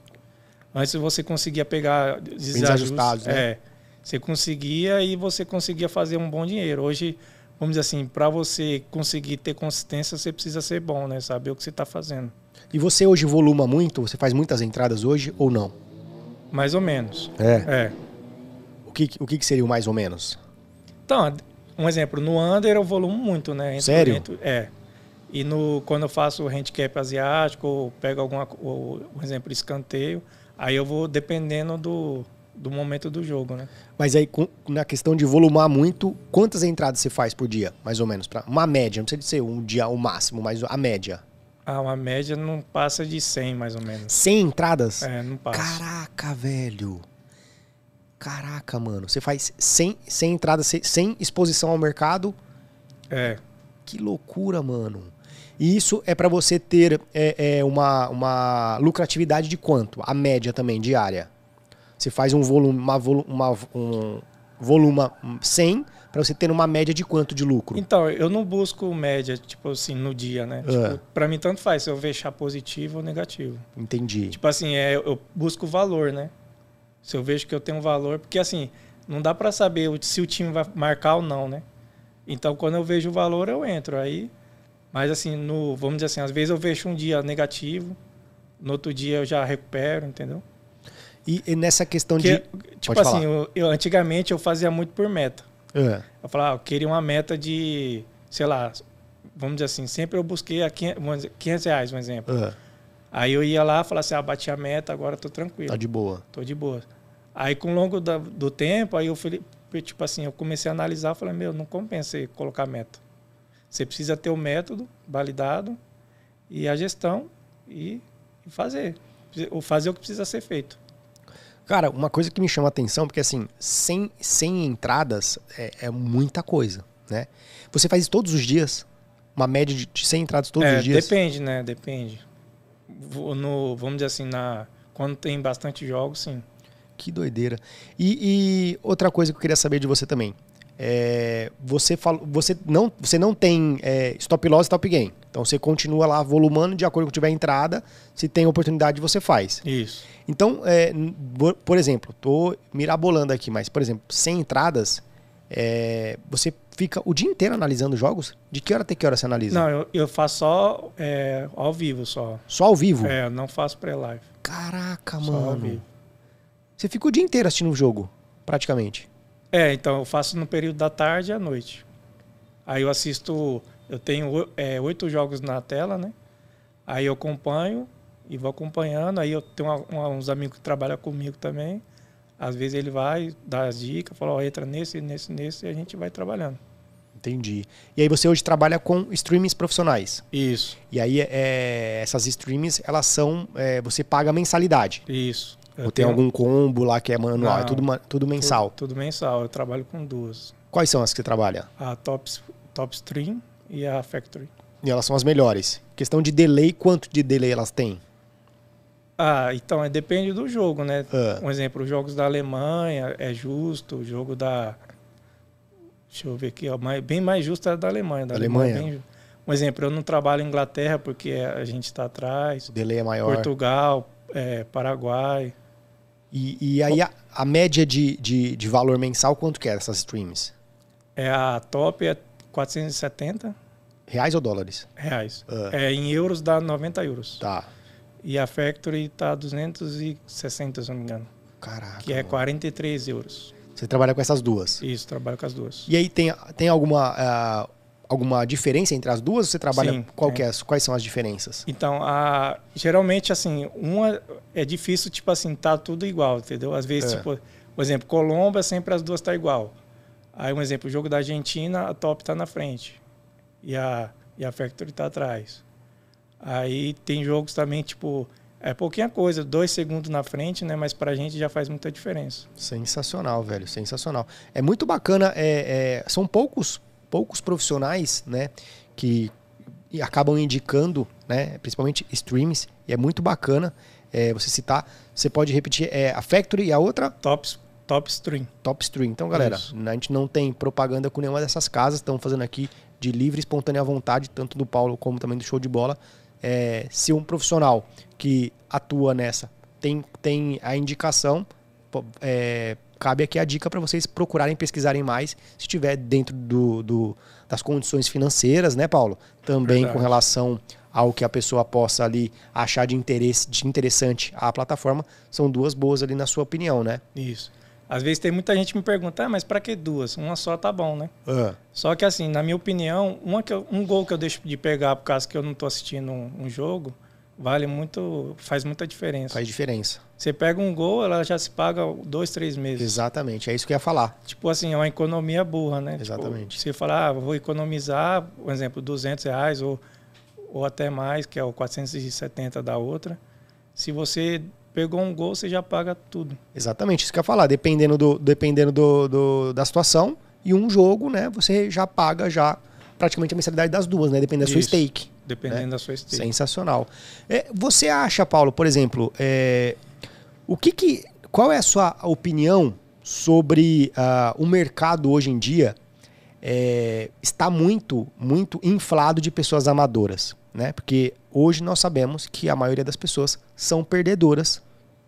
Antes você conseguia pegar desajustados, né? É, você conseguia e você conseguia fazer um bom dinheiro. Hoje vamos dizer assim, para você conseguir ter consistência, você precisa ser bom, né? Saber o que você está fazendo. E você hoje voluma muito? Você faz muitas entradas hoje ou não? Mais ou menos. É. é. O, que, o que seria o mais ou menos? Então, um exemplo, no under eu volumo muito, né? Entre Sério? Dentro, é. E no, quando eu faço o handicap asiático, ou pego alguma, ou, exemplo, escanteio, aí eu vou dependendo do, do momento do jogo, né? Mas aí, na questão de volumar muito, quantas entradas você faz por dia, mais ou menos? Pra uma média, não precisa ser um dia o máximo, mas a média. Ah, uma média não passa de 100, mais ou menos. 100 entradas? É, não passa. Caraca, velho. Caraca, mano. Você faz 100, 100 entradas, 100 exposição ao mercado? É. Que loucura, mano. E isso é para você ter é, é, uma, uma lucratividade de quanto? A média também, diária. Você faz um volume, uma, uma, um volume 100 para você ter uma média de quanto de lucro? Então, eu não busco média, tipo assim, no dia, né? É. Tipo, para mim tanto faz se eu fechar positivo ou negativo. Entendi. Tipo assim, é, eu busco valor, né? Se eu vejo que eu tenho valor, porque assim, não dá para saber se o time vai marcar ou não, né? Então, quando eu vejo o valor, eu entro aí. Mas assim, no, vamos dizer assim, às vezes eu vejo um dia negativo, no outro dia eu já recupero, entendeu? E, e nessa questão que, de. Tipo assim, eu, eu, antigamente eu fazia muito por meta. É. Eu falava, ah, eu queria uma meta de, sei lá, vamos dizer assim, sempre eu busquei a 500 reais, um exemplo. É. Aí eu ia lá e falava assim, ah, bati a meta, agora tô tranquilo. Tá de boa. Tô de boa. Aí com o longo do, do tempo, aí eu falei, tipo assim, eu comecei a analisar, falei, meu, não compensa colocar meta. Você precisa ter o método validado e a gestão e, e fazer. Ou fazer o que precisa ser feito. Cara, uma coisa que me chama a atenção, porque assim, sem, sem entradas é, é muita coisa, né? Você faz isso todos os dias? Uma média de, de 100 entradas todos é, os dias? Depende, né? Depende. No, vamos dizer assim, na, quando tem bastante jogos, sim. Que doideira. E, e outra coisa que eu queria saber de você também. É, você, fala, você, não, você não tem é, stop loss e stop gain. Então você continua lá volumando de acordo com tiver entrada. Se tem oportunidade, você faz. Isso. Então, é, por exemplo, tô mirabolando aqui, mas, por exemplo, sem entradas, é, você fica o dia inteiro analisando jogos? De que hora até que hora você analisa? Não, eu, eu faço só é, ao vivo só. Só ao vivo? É, não faço pré-live. Caraca, só mano. Você fica o dia inteiro assistindo o jogo, praticamente. É, então eu faço no período da tarde e à noite. Aí eu assisto, eu tenho é, oito jogos na tela, né? Aí eu acompanho e vou acompanhando. Aí eu tenho uma, uns amigos que trabalham comigo também. Às vezes ele vai dar as dicas, fala, ó, entra nesse, nesse, nesse, e a gente vai trabalhando. Entendi. E aí você hoje trabalha com streamings profissionais. Isso. E aí é, essas streamings, elas são, é, você paga mensalidade. Isso. Eu Ou tem tenho... algum combo lá que é manual? Não, é tudo, tudo mensal? Tudo, tudo, mensal. Eu trabalho com duas. Quais são as que você trabalha? A Top, Top Stream e a Factory. E elas são as melhores. Questão de delay, quanto de delay elas têm? Ah, então, é, depende do jogo, né? Uh. Um exemplo, os jogos da Alemanha é justo, o jogo da. Deixa eu ver aqui, ó, mais, bem mais justo é da Alemanha. Da Alemanha. Alemanha bem, um exemplo, eu não trabalho em Inglaterra porque a gente está atrás. O delay é maior. Portugal, é, Paraguai. E, e aí a, a, média de, de, de, valor mensal, quanto que é essas streams? É a top é 470. Reais ou dólares? Reais. Uh. É, em euros dá 90 euros. Tá. E a Factory tá 260, se não me engano. Caraca. Que é 43 euros. Você trabalha com essas duas? Isso, trabalho com as duas. E aí tem, tem alguma, uh, alguma diferença entre as duas? Você trabalha Sim, qual é, quais são as diferenças? Então, a, geralmente assim, uma é difícil tipo assim, tá tudo igual, entendeu? Às vezes, é. tipo, por exemplo, Colômbia sempre as duas tá igual. Aí um exemplo, o jogo da Argentina, a top tá na frente e a e a Factory tá atrás. Aí tem jogos também, tipo, é pouquinha coisa, dois segundos na frente, né? Mas pra gente já faz muita diferença. Sensacional, velho, sensacional. É muito bacana, é, é, são poucos, poucos profissionais, né? Que acabam indicando, né? Principalmente streams, e é muito bacana é, você citar. Você pode repetir é, a Factory e a outra? Top, top Stream. Top Stream. Então, galera, Isso. a gente não tem propaganda com nenhuma dessas casas, estamos fazendo aqui de livre e espontânea vontade, tanto do Paulo como também do Show de Bola é, se um profissional que atua nessa tem, tem a indicação, é, cabe aqui a dica para vocês procurarem pesquisarem mais, se estiver dentro do, do, das condições financeiras, né, Paulo? Também Verdade. com relação ao que a pessoa possa ali achar de interesse, de interessante a plataforma, são duas boas ali na sua opinião, né? Isso. Às vezes tem muita gente que me pergunta, ah, mas para que duas? Uma só tá bom, né? Uhum. Só que assim, na minha opinião, uma que eu, um gol que eu deixo de pegar por causa que eu não tô assistindo um, um, jogo, vale muito, faz muita diferença. Faz diferença. Você pega um gol, ela já se paga dois, três meses. Exatamente, é isso que eu ia falar. Tipo assim, é uma economia burra, né? Tipo, Exatamente. Tipo, você fala, ah, vou economizar, por exemplo, 200 reais ou, ou até mais, que é o 470 da outra. Se você pegou um gol, você já paga tudo. Exatamente, isso que eu ia falar. Dependendo, do, dependendo do, do, da situação, e um jogo, né, você já paga já praticamente a mensalidade das duas, né? Dependendo da sua stake. Dependendo né? da sua stake. Sensacional. É, você acha, Paulo, por exemplo, é, o que, que qual é a sua opinião sobre uh, o mercado hoje em dia é, está muito, muito inflado de pessoas amadoras, né? Porque hoje nós sabemos que a maioria das pessoas são perdedoras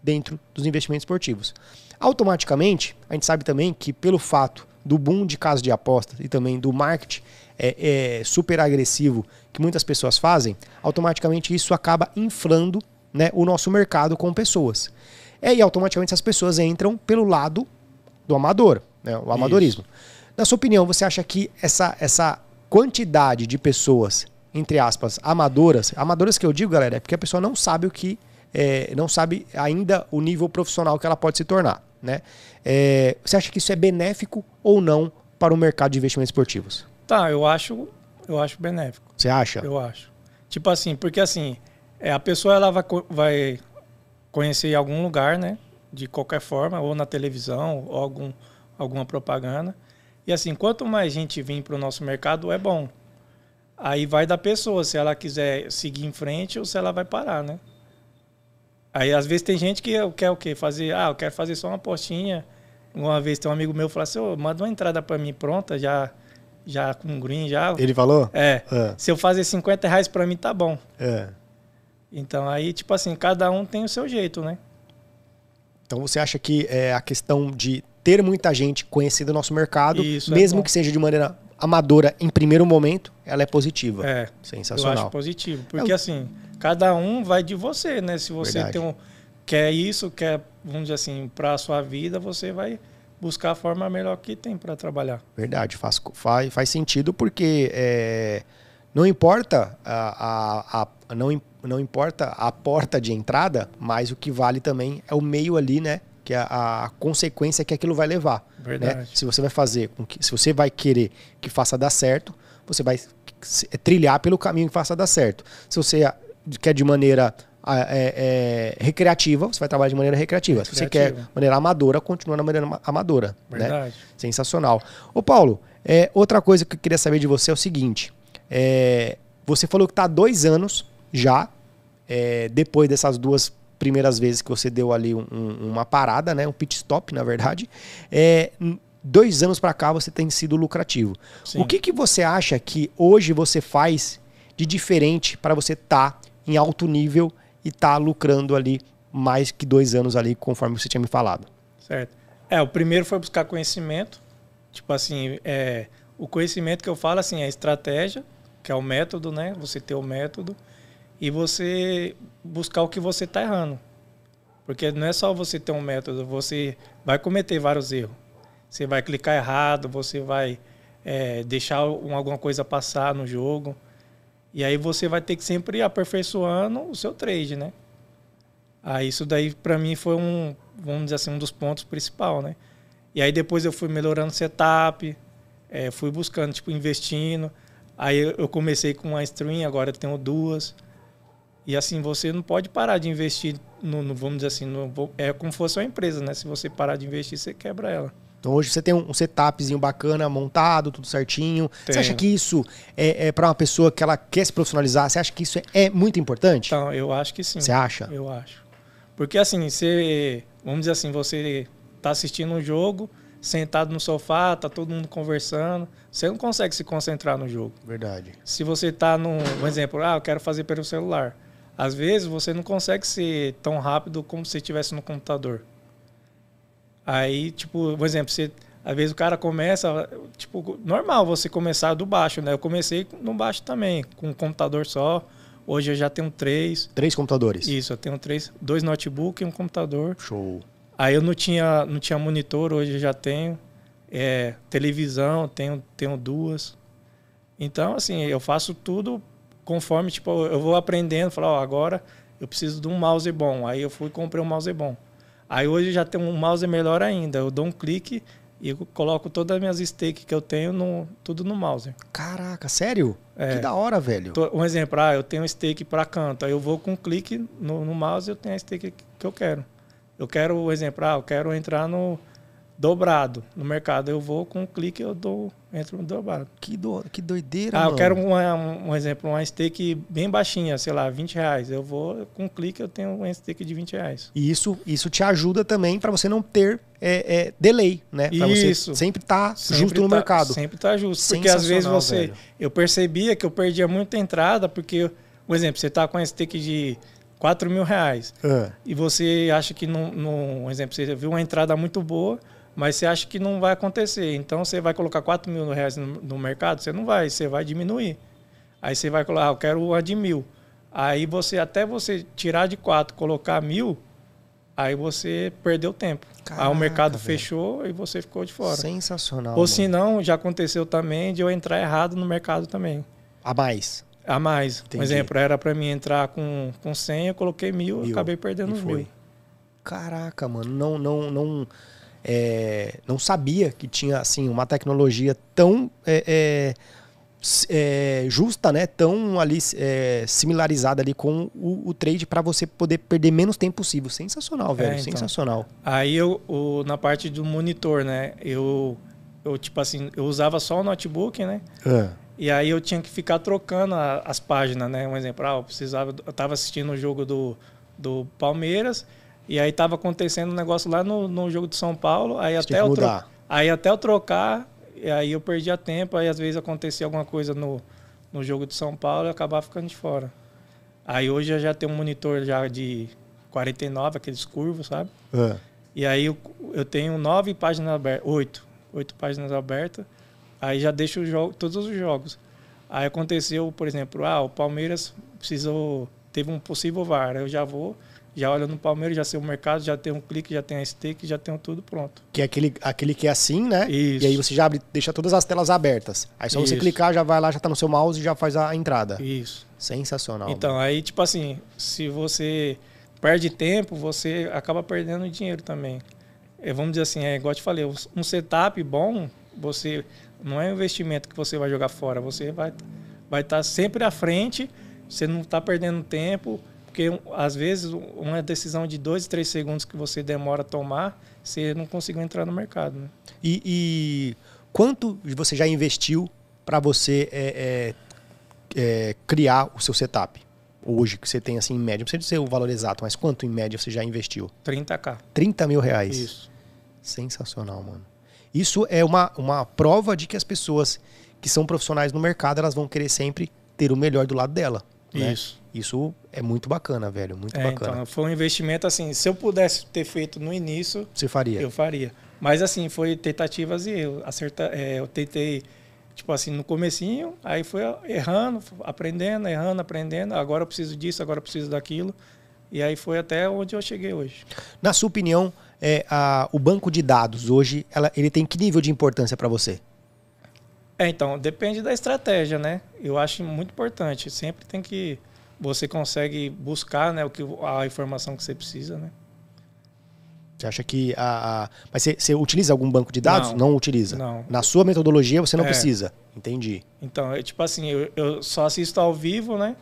dentro dos investimentos esportivos. Automaticamente, a gente sabe também que pelo fato do boom de casos de apostas e também do marketing é, é, super agressivo que muitas pessoas fazem, automaticamente isso acaba inflando né, o nosso mercado com pessoas. É, e automaticamente essas pessoas entram pelo lado do amador, né, o amadorismo. Na sua opinião, você acha que essa, essa quantidade de pessoas, entre aspas, amadoras, amadoras que eu digo, galera, é porque a pessoa não sabe o que, é, não sabe ainda o nível profissional que ela pode se tornar, né? É, você acha que isso é benéfico ou não para o mercado de investimentos esportivos? Tá, eu acho, eu acho benéfico. Você acha? Eu acho. Tipo assim, porque assim, é, a pessoa ela vai, vai conhecer em algum lugar, né? De qualquer forma, ou na televisão, ou algum, alguma propaganda. E assim, quanto mais gente vir para o nosso mercado, é bom. Aí vai da pessoa, se ela quiser seguir em frente ou se ela vai parar, né? Aí às vezes tem gente que quer o quê? Fazer, ah, eu quero fazer só uma postinha. Uma vez tem um amigo meu que falou assim, oh, manda uma entrada para mim pronta, já, já com green, já. Ele falou? É. é. Se eu fazer 50 reais para mim, tá bom. É. Então aí, tipo assim, cada um tem o seu jeito, né? Então você acha que é a questão de ter muita gente conhecida no nosso mercado, Isso, é mesmo é que seja de maneira amadora em primeiro momento, ela é positiva. É. Sensacional. Eu acho positivo. Porque é. assim, cada um vai de você, né? Se você tem um, quer isso, quer, vamos dizer assim, para a sua vida, você vai buscar a forma melhor que tem para trabalhar. Verdade, faz, faz, faz sentido porque é, não importa a, a, a, não, não importa a porta de entrada, mas o que vale também é o meio ali, né? Que é a, a consequência que aquilo vai levar. Né? Verdade. Né? Se você vai fazer com que, se você vai querer que faça dar certo, você vai trilhar pelo caminho que faça dar certo. Se você quer de maneira é, é, recreativa, você vai trabalhar de maneira recreativa. Se você quer de maneira amadora, continua na maneira amadora. Né? Verdade. Né? Sensacional. Ô Paulo, é, outra coisa que eu queria saber de você é o seguinte. É, você falou que está há dois anos já, é, depois dessas duas primeiras vezes que você deu ali um, um, uma parada, né? Um pit stop, na verdade. É, dois anos para cá você tem sido lucrativo. Sim. O que, que você acha que hoje você faz de diferente para você estar tá em alto nível e estar tá lucrando ali mais que dois anos ali, conforme você tinha me falado? Certo. É, o primeiro foi buscar conhecimento. Tipo assim, é, o conhecimento que eu falo assim é estratégia, que é o método, né? Você ter o método e você buscar o que você está errando. Porque não é só você ter um método, você vai cometer vários erros. Você vai clicar errado, você vai é, deixar um, alguma coisa passar no jogo. E aí você vai ter que sempre ir aperfeiçoando o seu trade, né? Aí isso daí para mim foi um, vamos dizer assim, um dos pontos principal, né? E aí depois eu fui melhorando o setup, é, fui buscando, tipo, investindo. Aí eu comecei com uma stream, agora eu tenho duas. E assim, você não pode parar de investir no, no vamos dizer assim, no, é como se fosse uma empresa, né? Se você parar de investir, você quebra ela. Então hoje você tem um, setupzinho bacana, montado, tudo certinho. Tenho. Você acha que isso é, é para uma pessoa que ela quer se profissionalizar? Você acha que isso é, é, muito importante? Então, eu acho que sim. Você acha? Eu acho. Porque assim, você, vamos dizer assim, você está assistindo um jogo, sentado no sofá, tá todo mundo conversando, você não consegue se concentrar no jogo. Verdade. Se você está num, um exemplo, ah, eu quero fazer pelo celular às vezes você não consegue ser tão rápido como se estivesse no computador. Aí, tipo, por exemplo, você, às vezes o cara começa, tipo, normal você começar do baixo, né? Eu comecei no baixo também, com um computador só. Hoje eu já tenho três. Três computadores? Isso, eu tenho três, dois notebooks e um computador. Show. Aí eu não tinha, não tinha monitor, hoje eu já tenho. É, televisão, tenho, tenho duas. Então, assim, eu faço tudo conforme, tipo, eu vou aprendendo, falar, ó, agora eu preciso de um mouse bom. Aí eu fui e comprei um mouse bom. Aí hoje já tem um mouse melhor ainda. Eu dou um clique e eu coloco todas as minhas stakes que eu tenho no, tudo no mouse. Caraca, sério? É. Que da hora, velho. Um exemplo, ah, eu tenho um stake para canto. Aí eu vou com um clique no, no mouse e eu tenho a stake que eu quero. Eu quero, um exemplo, ah, eu quero entrar no dobrado no mercado. Eu vou com um clique eu dou entro no dobrado. Que, do, que doideira, Ah, mano. eu quero uma, um, um exemplo, uma stake bem baixinha, sei lá, 20 reais. Eu vou com um clique eu tenho uma stake de 20 reais. E isso, isso te ajuda também para você não ter é, é, delay, né? Para você sempre tá justo no tá, mercado. Sempre tá justo. Porque às vezes você. Velho. Eu percebia que eu perdia muita entrada, porque, por exemplo, você tá com uma stake de 4 mil reais. É. E você acha que, num, num exemplo, você viu uma entrada muito boa mas você acha que não vai acontecer. Então você vai colocar 4 mil reais no, no mercado? Você não vai, você vai diminuir. Aí você vai colocar, ah, eu quero a de mil. Aí você, até você tirar de 4, colocar mil, aí você perdeu tempo. Caraca, aí o mercado velho. fechou e você ficou de fora. Sensacional. Ou se não, já aconteceu também de eu entrar errado no mercado também. A mais. A mais. Entendi. Um exemplo, era para mim entrar com, com 100, eu coloquei mil, Mil. acabei perdendo mil. Caraca, mano, não, não, não, é, não sabia que tinha assim uma tecnologia tão é, é, é, justa, né? Tão ali é, similarizada ali com o, o trade para você poder perder menos tempo possível. Sensacional, velho, então. sensacional. Aí eu, o- na parte do monitor, né? Eu, eu, tipo assim, eu usava só o notebook, né? E aí eu tinha que ficar trocando a- as páginas, né? Um exemplo, ah, eu precisava, eu tava assistindo o jogo do, do Palmeiras e aí tava acontecendo um negócio lá no, no jogo de São Paulo, aí Você até eu mudar. aí até eu trocar, e aí eu perdia tempo, aí às vezes acontecia alguma coisa no, no jogo de São Paulo e eu acabava ficando de fora. Aí hoje eu já tenho um monitor já de 49, aqueles curvos, sabe? Ah, E aí eu, eu tenho nove páginas abertas, oito, oito páginas abertas. Aí já deixo o jogo, todos os jogos. Aí aconteceu, por exemplo, ah, o Palmeiras precisou, teve um possível VAR. Eu já vou, já olho no Palmeiras, já sei o mercado, já tenho um clique, já tenho a stake, já tenho tudo pronto. que é aquele, aquele que é assim, né? Isso. E aí você já abre, deixa todas as telas abertas. Aí só você Isso. clicar, já vai lá, já tá no seu mouse e já faz a entrada. Isso. Sensacional. Então, aí, tipo assim, se você perde tempo, você acaba perdendo dinheiro também. É, vamos dizer assim, é igual eu te falei, um setup bom, você não é um investimento que você vai jogar fora, você vai vai estar sempre à frente, você não está perdendo tempo, porque às vezes uma decisão de dois, três segundos que você demora a tomar, você não conseguiu entrar no mercado. Né? E, e quanto você já investiu para você é, é, é, criar o seu setup? Hoje, que você tem assim em média, não precisa dizer o valor exato, mas quanto em média você já investiu? 30k. 30 mil reais. Isso. Sensacional, mano. Isso é uma, uma prova de que as pessoas que são profissionais no mercado, elas vão querer sempre ter o melhor do lado dela. né? Isso. Isso é muito bacana, velho. Muito É, bacana. então, foi um investimento assim, se eu pudesse ter feito no início, Você faria. Eu faria. Mas assim, foi tentativas e erros. Acerta, é, eu tentei, tipo assim, no comecinho, aí foi errando, aprendendo, errando, aprendendo. Agora eu preciso disso, agora eu preciso daquilo. E aí foi até onde eu cheguei hoje. Na sua opinião, é, a- o banco de dados hoje, ela- ele tem que nível de importância para você? É, então, depende da estratégia, né? Eu acho muito importante. Sempre tem que. Você consegue buscar né, o que, a informação que você precisa, né? Você acha que a. a- Mas você, você utiliza algum banco de dados? Não. utiliza. Não. Na sua metodologia você não É. precisa. Entendi. Então, é tipo assim, eu, eu só assisto ao vivo, né?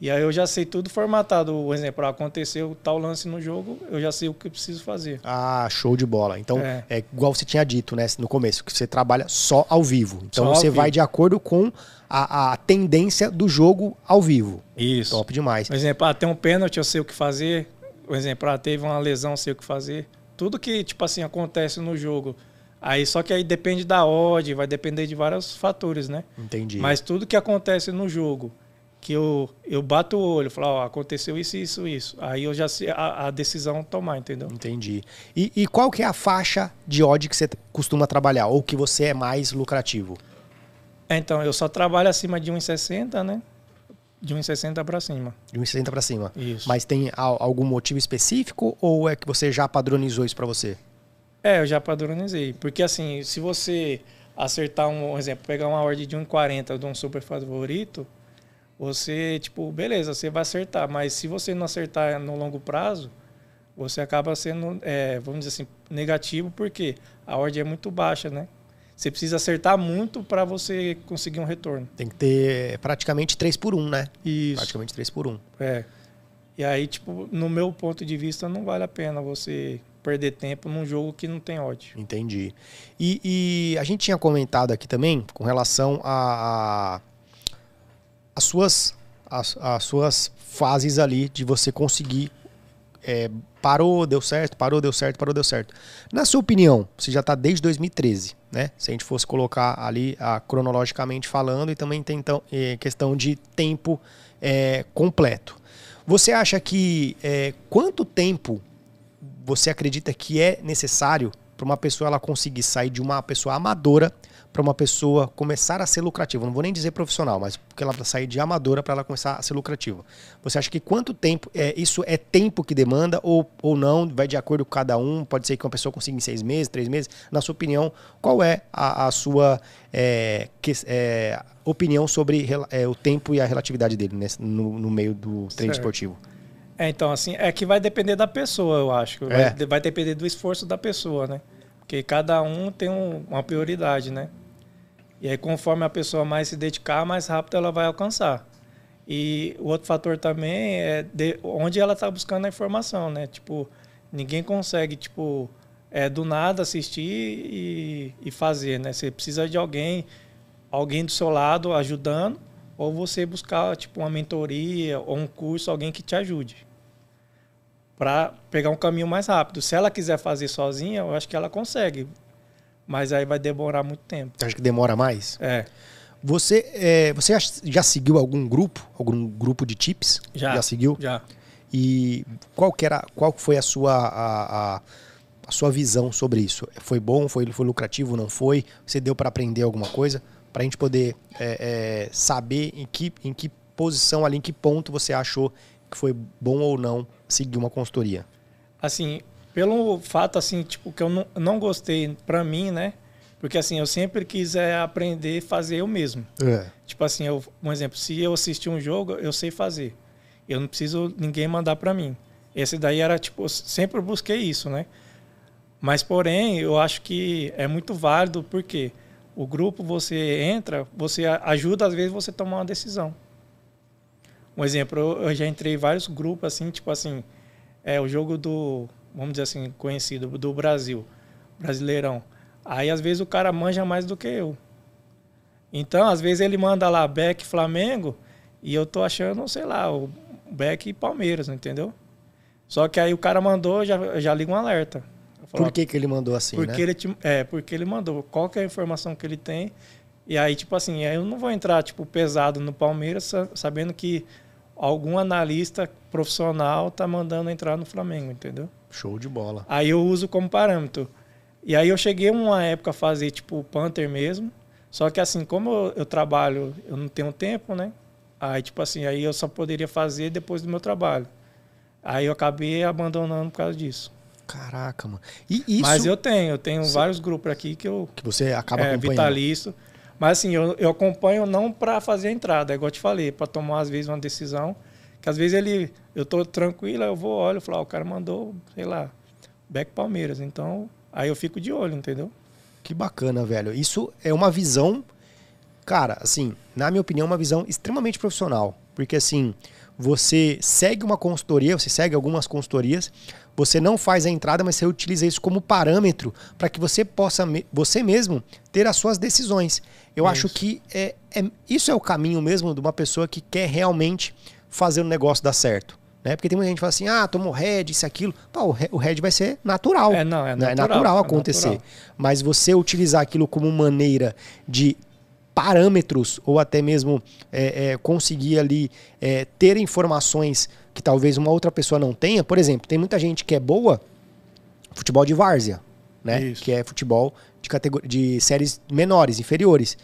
E aí eu já sei tudo formatado. O exemplo, aconteceu tal lance no jogo, eu já sei o que eu preciso fazer. Ah, show de bola. Então, é, É. igual você tinha dito, né, no começo, que você trabalha só ao vivo. Então Só você vai vivo. de acordo com a, a tendência do jogo ao vivo. Isso. Top demais. Por exemplo, ah, tem um pênalti, eu sei o que fazer. Por exemplo, ah, teve uma lesão, eu sei o que fazer. Tudo que, tipo assim, acontece no jogo. Aí, só que aí depende da odd, vai depender de vários fatores, né? Entendi. Mas tudo que acontece no jogo, que eu, eu bato o olho, falo, ó, aconteceu isso, isso, isso. Aí eu já sei a, a decisão tomar, entendeu? Entendi. E, e qual que é a faixa de odd que você costuma trabalhar? Ou que você é mais lucrativo? Então, eu só trabalho acima de 1,60, né? De 1,60 para cima. De 1,60 para cima. Isso. Mas tem al- algum motivo específico ou é que você já padronizou isso para você? É, eu já padronizei. Porque assim, se você acertar um, um exemplo, pegar uma ordem de 1,40 de um super favorito, você, tipo, beleza, você vai acertar. Mas se você não acertar no longo prazo, você acaba sendo, é, vamos dizer assim, negativo, porque a ordem é muito baixa, né? Você precisa acertar muito para você conseguir um retorno. Tem que ter praticamente 3 por 1, né? Isso. Praticamente 3 por 1. É. E aí, tipo, no meu ponto de vista, não vale a pena você perder tempo num jogo que não tem ódio. Entendi. E, e a gente tinha comentado aqui também com relação a, as suas as, as suas fases ali de você conseguir é, parou, deu certo, parou, deu certo, parou, deu certo. Na sua opinião, você já está desde 2013, né? Se a gente fosse colocar ali a, cronologicamente falando e também tem então, é, questão de tempo é, completo. Você acha que é, quanto tempo você acredita que é necessário para uma pessoa ela conseguir sair de uma pessoa amadora para uma pessoa começar a ser lucrativa? Não vou nem dizer profissional, mas porque ela sair de amadora para ela começar a ser lucrativa. Você acha que quanto tempo é isso é tempo que demanda ou, ou não? Vai de acordo com cada um? Pode ser que uma pessoa consiga em seis meses, três meses. Na sua opinião, qual é a, a sua é, que, é, opinião sobre é, o tempo e a relatividade dele nesse, no, no meio do treino esportivo? É, então, assim, é que vai depender da pessoa, eu acho. Vai, é. vai depender do esforço da pessoa, né? Porque cada um tem um, uma prioridade, né? E aí, conforme a pessoa mais se dedicar, mais rápido ela vai alcançar. E o outro fator também é de onde ela está buscando a informação, né? Tipo, ninguém consegue, tipo, é, do nada assistir e, e fazer, né? Você precisa de alguém, alguém do seu lado ajudando, ou você buscar, tipo, uma mentoria ou um curso, alguém que te ajude para pegar um caminho mais rápido. Se ela quiser fazer sozinha, eu acho que ela consegue. Mas aí vai demorar muito tempo. Você acha que demora mais? É. Você, é, você já seguiu algum grupo? Algum grupo de tips? Já. Já seguiu? Já. E qual, que era, qual foi a sua, a, a, a sua visão sobre isso? Foi bom? Foi, foi lucrativo? Não foi? Você deu para aprender alguma coisa? Para a gente poder é, é, saber em que, em que posição ali, em que ponto você achou que foi bom ou não seguir uma consultoria? Assim, pelo fato assim, tipo, que eu não, não gostei para mim, né? Porque assim, eu sempre quis é, aprender a fazer eu mesmo. É. Tipo assim, eu, um exemplo, se eu assistir um jogo, eu sei fazer. Eu não preciso ninguém mandar para mim. Esse daí era tipo, eu sempre busquei isso, né? Mas porém, eu acho que é muito válido porque o grupo você entra, você ajuda às vezes você tomar uma decisão. Um exemplo, eu, já entrei em vários grupos assim, tipo assim, é o jogo do, vamos dizer assim, conhecido do Brasil, Brasileirão. Aí às vezes o cara manja mais do que eu. Então, às vezes ele manda lá Beck Flamengo e eu tô achando, sei lá, o Beck Palmeiras, entendeu? Só que aí o cara mandou, já, já liga um alerta. Falo, Por que, que ele mandou assim, porque né? Ele te, é, porque ele mandou. Qual que é a informação que ele tem? E aí, tipo assim, eu não vou entrar, tipo, pesado no Palmeiras, sabendo que algum analista profissional tá mandando entrar no Flamengo, entendeu? Show de bola. Aí eu uso como parâmetro. E aí eu cheguei uma época a fazer tipo Panther mesmo. Só que assim, como eu, eu, trabalho, eu não tenho tempo, né? Aí tipo assim, aí eu só poderia fazer depois do meu trabalho. Aí eu acabei abandonando por causa disso. Caraca, mano. E isso... Mas eu tenho, eu tenho vários grupos aqui que eu. Que você acaba é, acompanhando. Vitalício. Mas assim, eu, eu acompanho não para fazer a entrada, é igual eu te falei, para tomar às vezes uma decisão. Que às vezes ele, eu tô tranquilo, eu vou, olho falo, ah, o cara mandou, sei lá, back Palmeiras. Então, aí eu fico de olho, entendeu? Que bacana, velho. Isso é uma visão, cara, assim, na minha opinião, uma visão extremamente profissional. Porque assim, você segue uma consultoria, você segue algumas consultorias, você não faz a entrada, mas você utiliza isso como parâmetro para que você possa, você mesmo, ter as suas decisões. Eu isso. acho que é, é, isso é o caminho mesmo de uma pessoa que quer realmente fazer o negócio dar certo. Né? Porque tem muita gente que fala assim, ah, tomou red, isso, aquilo. Pô, o red vai ser natural. É, não, é natural. Né? É natural acontecer. É natural. Mas você utilizar aquilo como maneira de parâmetros ou até mesmo é, é, conseguir ali é, ter informações que talvez uma outra pessoa não tenha. Por exemplo, tem muita gente que é boa futebol de várzea, né? Isso. Que é futebol de, categoria, de séries menores, inferiores.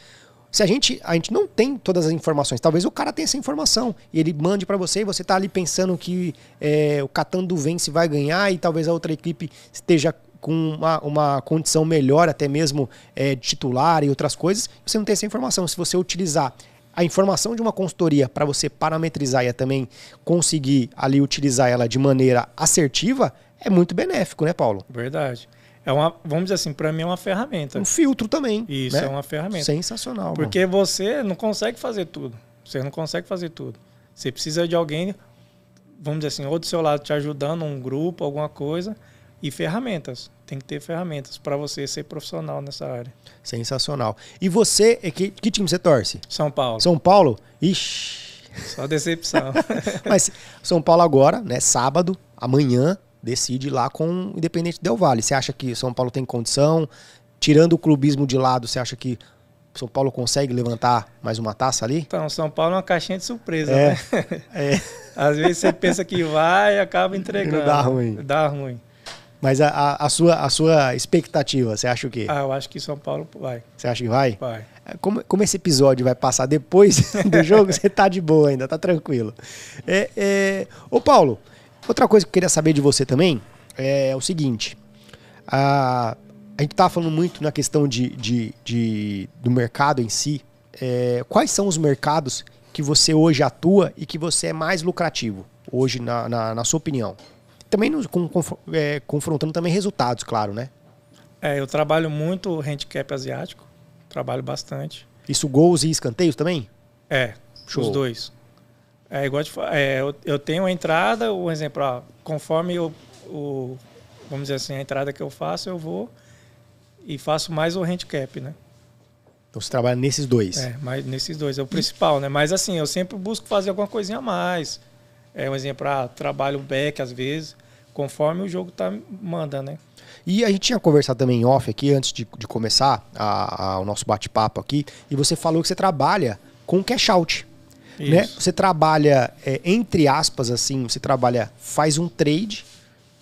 Se a gente, a gente não tem todas as informações, talvez o cara tenha essa informação e ele mande para você e você tá ali pensando que é, o Catando vence vai ganhar e talvez a outra equipe esteja com uma, uma condição melhor, até mesmo é, titular e outras coisas, você não tem essa informação. Se você utilizar a informação de uma consultoria para você parametrizar e também conseguir ali utilizar ela de maneira assertiva, é muito benéfico, né, Paulo? Verdade. É uma, vamos dizer assim, para mim é uma ferramenta. Um filtro também. Isso, né? é uma ferramenta. Sensacional. Porque mano. você não consegue fazer tudo. Você não consegue fazer tudo. Você precisa de alguém, vamos dizer assim, ou do seu lado te ajudando, um grupo, alguma coisa, e ferramentas. Tem que ter ferramentas para você ser profissional nessa área. Sensacional. E você, é que, que time você torce? São Paulo. São Paulo? Ixi. Só decepção. Mas São Paulo agora, né? Sábado, amanhã, decide lá com o Independente Del Vale. Você acha que São Paulo tem condição? Tirando o clubismo de lado, você acha que são Paulo consegue levantar mais uma taça ali? Então, São Paulo é uma caixinha de surpresa, é, né? É. Às vezes você pensa que vai e acaba entregando. Não dá ruim. Dá ruim. Mas a, a, a sua, a sua expectativa, você acha o quê? Ah, eu acho que São Paulo vai. Você acha que vai? Vai. Como, como esse episódio vai passar depois do jogo, você tá de boa ainda, tá tranquilo. É, é... Ô, Paulo, outra coisa que eu queria saber de você também é o seguinte. A, a gente tá falando muito na questão de, de, de do mercado em si. É, quais são os mercados que você hoje atua e que você é mais lucrativo, hoje, na, na, na sua opinião? Também nos, com, com, é, confrontando também resultados, claro, né? É, eu trabalho muito handicap asiático, trabalho bastante. Isso gols e escanteios também? É, Show. os dois. É igual de, é, eu, eu tenho a entrada, um exemplo, ó, conforme eu, o, vamos dizer assim, a entrada que eu faço, eu vou e faço mais o handicap, né? Então você trabalha nesses dois. É, mas nesses dois é o principal, né? Mas assim, eu sempre busco fazer alguma coisinha a mais. É um exemplo, ah, trabalho back às vezes, conforme o jogo tá manda, né? E a gente tinha conversado também em off aqui antes de, de começar a, a, o nosso bate-papo aqui, e você falou que você trabalha com cash out. Né? Você trabalha, é, entre aspas, assim, você trabalha, faz um trade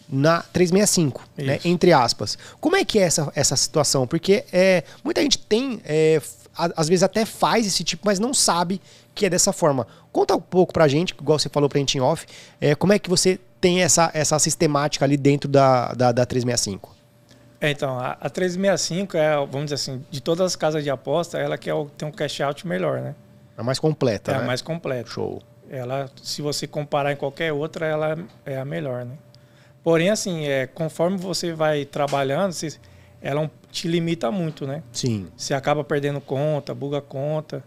na 365, né? entre aspas. Como é que é essa, essa situação? Porque é, muita gente tem, é, às vezes até faz esse tipo, mas não sabe que é dessa forma. Conta um pouco pra gente, igual você falou pra gente em off, é, como é que você tem essa, essa sistemática ali dentro da, da, da 365? É, então, a, a 365 é, vamos dizer assim, de todas as casas de aposta, ela que é o, tem um cash out melhor, né? É a mais completa, é né? a mais completa. Show. Ela, se você comparar em qualquer outra, ela é a melhor, né? Porém, assim, é, conforme você vai trabalhando, você, ela te limita muito, né? Sim. Você acaba perdendo conta, buga conta.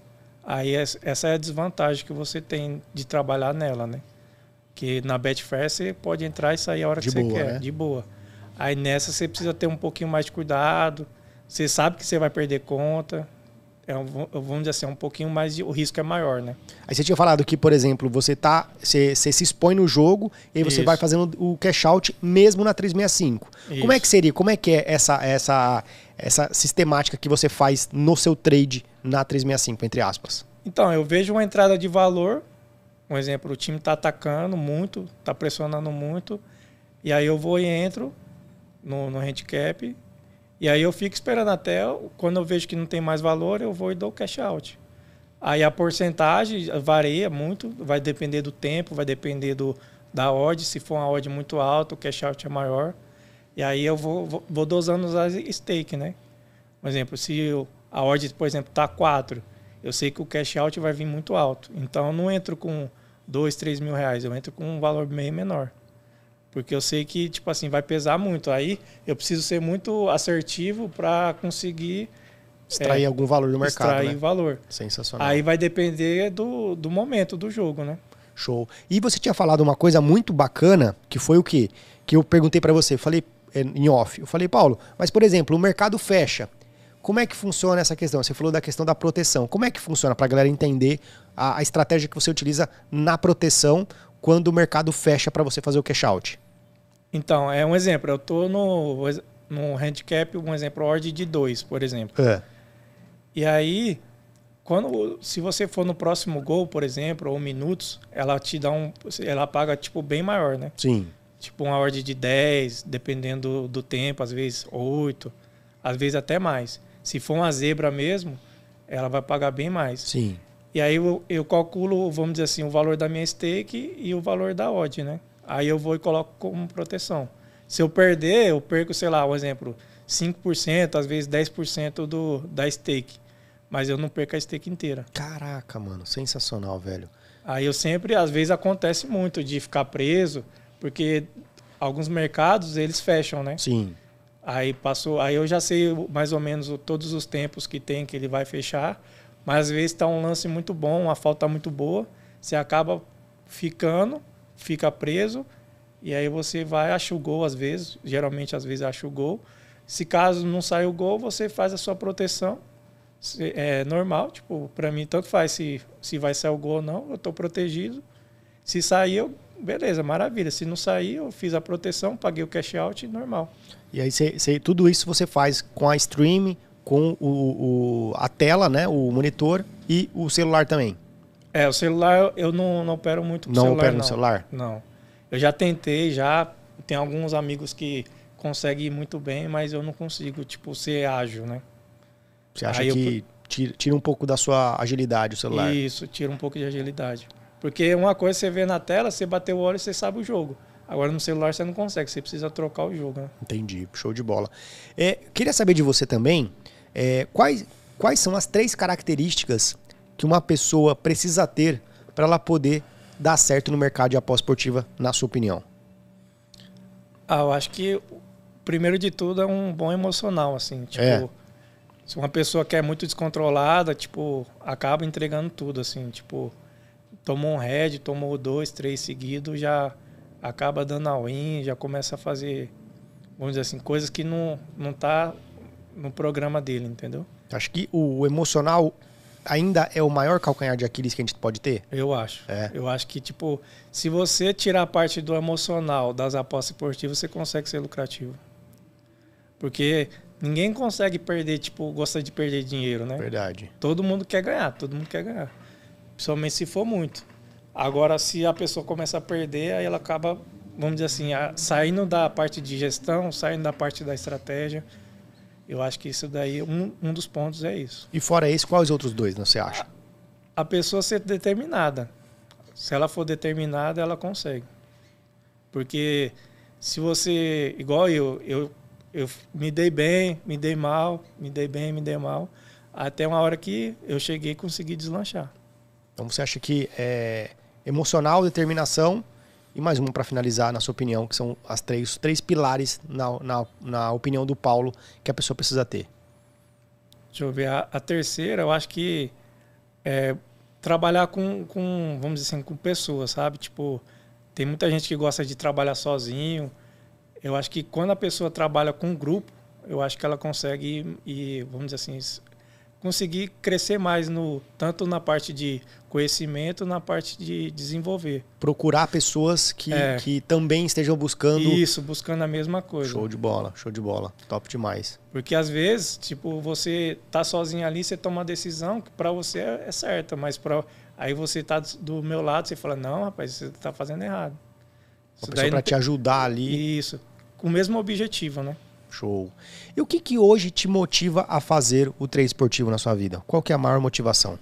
Aí essa é a desvantagem que você tem de trabalhar nela, né? Que na Betfair você pode entrar e sair a hora de que boa, você quer, né? de boa. Aí nessa você precisa ter um pouquinho mais de cuidado. Você sabe que você vai perder conta é um, vamos dizer assim, é um pouquinho mais de, o risco é maior, né? Aí você tinha falado que, por exemplo, você tá, você, você se expõe no jogo e você Isso. vai fazendo o cash out mesmo na 365. Isso. Como é que seria? Como é que é essa essa essa sistemática que você faz no seu trade na 365, entre aspas? Então, eu vejo uma entrada de valor, um exemplo, o time está atacando muito, está pressionando muito, e aí eu vou e entro no, no handicap e aí eu fico esperando até quando eu vejo que não tem mais valor, eu vou e dou cash out. Aí a porcentagem varia muito, vai depender do tempo, vai depender do, da odd. Se for uma odd muito alta, o cash out é maior. E aí eu vou, vou, vou dosando os stake, né? Por exemplo, se eu, a odd, por exemplo, está 4, eu sei que o cash out vai vir muito alto. Então eu não entro com 2, 3 mil reais, eu entro com um valor bem menor. Porque eu sei que, tipo assim, vai pesar muito. Aí eu preciso ser muito assertivo para conseguir extrair é, algum valor do mercado. Extrair né? valor. Sensacional. Aí vai depender do, do momento do jogo, né? Show. E você tinha falado uma coisa muito bacana, que foi o quê? Que eu perguntei para você, falei é, em off. Eu falei, Paulo, mas por exemplo, o mercado fecha. Como é que funciona essa questão? Você falou da questão da proteção. Como é que funciona para a galera entender a, a, estratégia que você utiliza na proteção quando o mercado fecha para você fazer o cash out? Então, é um exemplo. Eu estou no, no handicap, um exemplo, ordem de 2, por exemplo. É. E aí, quando, se você for no próximo gol, por exemplo, ou minutos, ela te dá um. Ela paga, tipo, bem maior, né? Sim. Tipo, uma ordem de 10, dependendo do, do tempo, às vezes 8, às vezes até mais. Se for uma zebra mesmo, ela vai pagar bem mais. Sim. E aí eu, eu calculo, vamos dizer assim, o valor da minha stake e o valor da odd, né? Aí eu vou e coloco como proteção. Se eu perder, eu perco, sei lá, um exemplo, 5%, às vezes 10% do, da stake. Mas eu não perco a stake inteira. Caraca, mano, sensacional, velho. Aí eu sempre, às vezes acontece muito de ficar preso, porque alguns mercados eles fecham, né? Sim. Aí passou, aí eu já sei mais ou menos todos os tempos que tem que ele vai fechar, mas às vezes está um lance muito bom, uma falta muito boa, você acaba ficando fica preso e aí você vai, acha o gol às vezes, geralmente às vezes acha o gol. Se caso não sair o gol, você faz a sua proteção. É normal, tipo, para mim tanto faz se, se vai sair o gol ou não, eu estou protegido. Se sair, eu, beleza, maravilha. Se não sair, eu fiz a proteção, paguei o cash out, normal. E aí cê, cê, tudo isso você faz com a stream, com o, o, a tela, né, o monitor e o celular também. É, o celular eu não, não opero muito com não celular. Opera não no celular? Não. Eu já tentei, já. Tem alguns amigos que consegue ir muito bem, mas eu não consigo, tipo, ser ágil, né? Você acha Aí que eu... tira, tira um pouco da sua agilidade o celular? Isso, tira um pouco de agilidade. Porque uma coisa você vê na tela, você bateu o olho e você sabe o jogo. Agora no celular você não consegue, você precisa trocar o jogo. Né? Entendi, show de bola. É, queria saber de você também é, quais, quais são as três características que uma pessoa precisa ter para ela poder dar certo no mercado de aposta esportiva, na sua opinião? Ah, eu acho que primeiro de tudo é um bom emocional, assim, tipo, é. se uma pessoa que é muito descontrolada, tipo, acaba entregando tudo, assim, tipo, tomou um head, tomou dois, três seguidos, já acaba dando a win, já começa a fazer, vamos dizer assim, coisas que não, não tá no programa dele, entendeu? Acho que o emocional ainda é o maior calcanhar de Aquiles que a gente pode ter? Eu acho. É. Eu acho que, tipo, se você tirar a parte do emocional das apostas esportivas, você consegue ser lucrativo. Porque ninguém consegue perder, tipo, gosta de perder dinheiro, né? Verdade. Todo mundo quer ganhar, todo mundo quer ganhar. Principalmente se for muito. Agora, se a pessoa começa a perder, aí ela acaba, vamos dizer assim, saindo da parte de gestão, saindo da parte da estratégia. Eu acho que isso daí, um, um dos pontos é isso. E fora esse, quais os outros dois, você acha? A, a pessoa ser determinada. Se ela for determinada, ela consegue. Porque se você, igual eu, eu, eu me dei bem, me dei mal, me dei bem, me dei mal, até uma hora que eu cheguei e consegui deslanchar. Então você acha que é, emocional, determinação e mais uma para finalizar, na sua opinião, que são as três, três pilares, na, na, na opinião do Paulo, que a pessoa precisa ter? Deixa eu ver. A, a terceira, eu acho que é trabalhar com, com, vamos dizer assim, com pessoas, sabe? Tipo, tem muita gente que gosta de trabalhar sozinho. Eu acho que quando a pessoa trabalha com um grupo, eu acho que ela consegue e vamos dizer assim, conseguir crescer mais no tanto na parte de conhecimento, na parte de desenvolver. Procurar pessoas que, é. que também estejam buscando isso, buscando a mesma coisa. Show de bola, show de bola, top demais. Porque às vezes, tipo, você tá sozinho ali, você toma uma decisão que para você é, é certa, mas para aí você tá do meu lado, você fala: "Não, rapaz, você tá fazendo errado". Uma pessoa para te ajudar ali. Isso. Com o mesmo objetivo, né? Show. E o que, que hoje te motiva a fazer o trade esportivo na sua vida? Qual que é a maior motivação?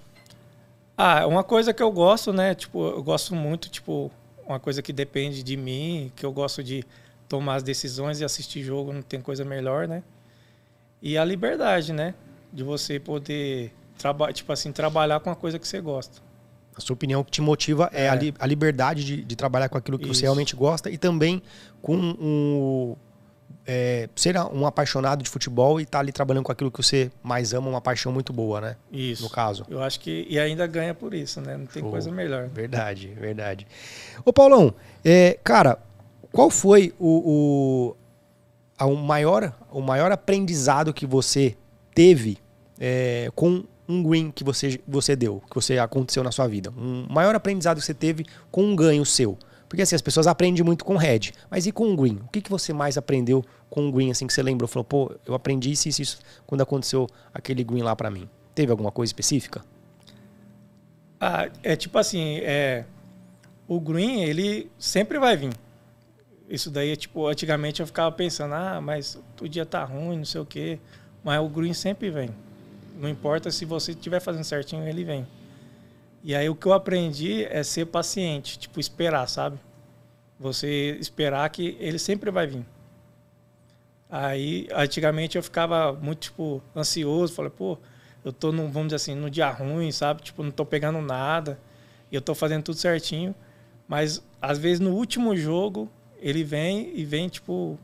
Ah, uma coisa que eu gosto, né? Tipo, eu gosto muito, tipo, uma coisa que depende de mim, que eu gosto de tomar as decisões e assistir jogo, não tem coisa melhor, né? E a liberdade, né? De você poder trabalhar, tipo assim, trabalhar com a coisa que você gosta. A sua opinião que te motiva é, é a, li a, liberdade de, de, trabalhar com aquilo que Isso. você realmente gosta e também com o, é, ser um apaixonado de futebol e estar tá ali trabalhando com aquilo que você mais ama, uma paixão muito boa, né? Isso. No caso. Eu acho que. E ainda ganha por isso, né? Não tem Show. coisa melhor. Verdade, verdade. Ô, Paulão, é, cara, qual foi o, o, o, maior, o maior aprendizado que você teve é, com um green que você, você deu, que você aconteceu na sua vida? Um maior aprendizado que você teve com um ganho seu? Porque assim, as pessoas aprendem muito com red. Mas e com o green? O que, que você mais aprendeu com o green, assim, que você lembrou? Falou, pô, eu aprendi isso, isso, isso quando aconteceu aquele green lá para mim. Teve alguma coisa específica? Ah, é tipo assim, é, o green, ele sempre vai vir. Isso daí, tipo, antigamente eu ficava pensando, ah, mas o dia tá ruim, não sei o quê. Mas o green sempre vem. Não importa se você estiver fazendo certinho, ele vem. E aí o que eu aprendi é ser paciente, tipo, esperar, sabe? Você esperar que ele sempre vai vir. Aí, antigamente eu ficava muito, tipo, ansioso, falei, pô, eu tô, no, vamos dizer assim, no dia ruim, sabe? Tipo, não tô pegando nada, e eu tô fazendo tudo certinho. Mas, às vezes, no último jogo, ele vem e vem, tipo,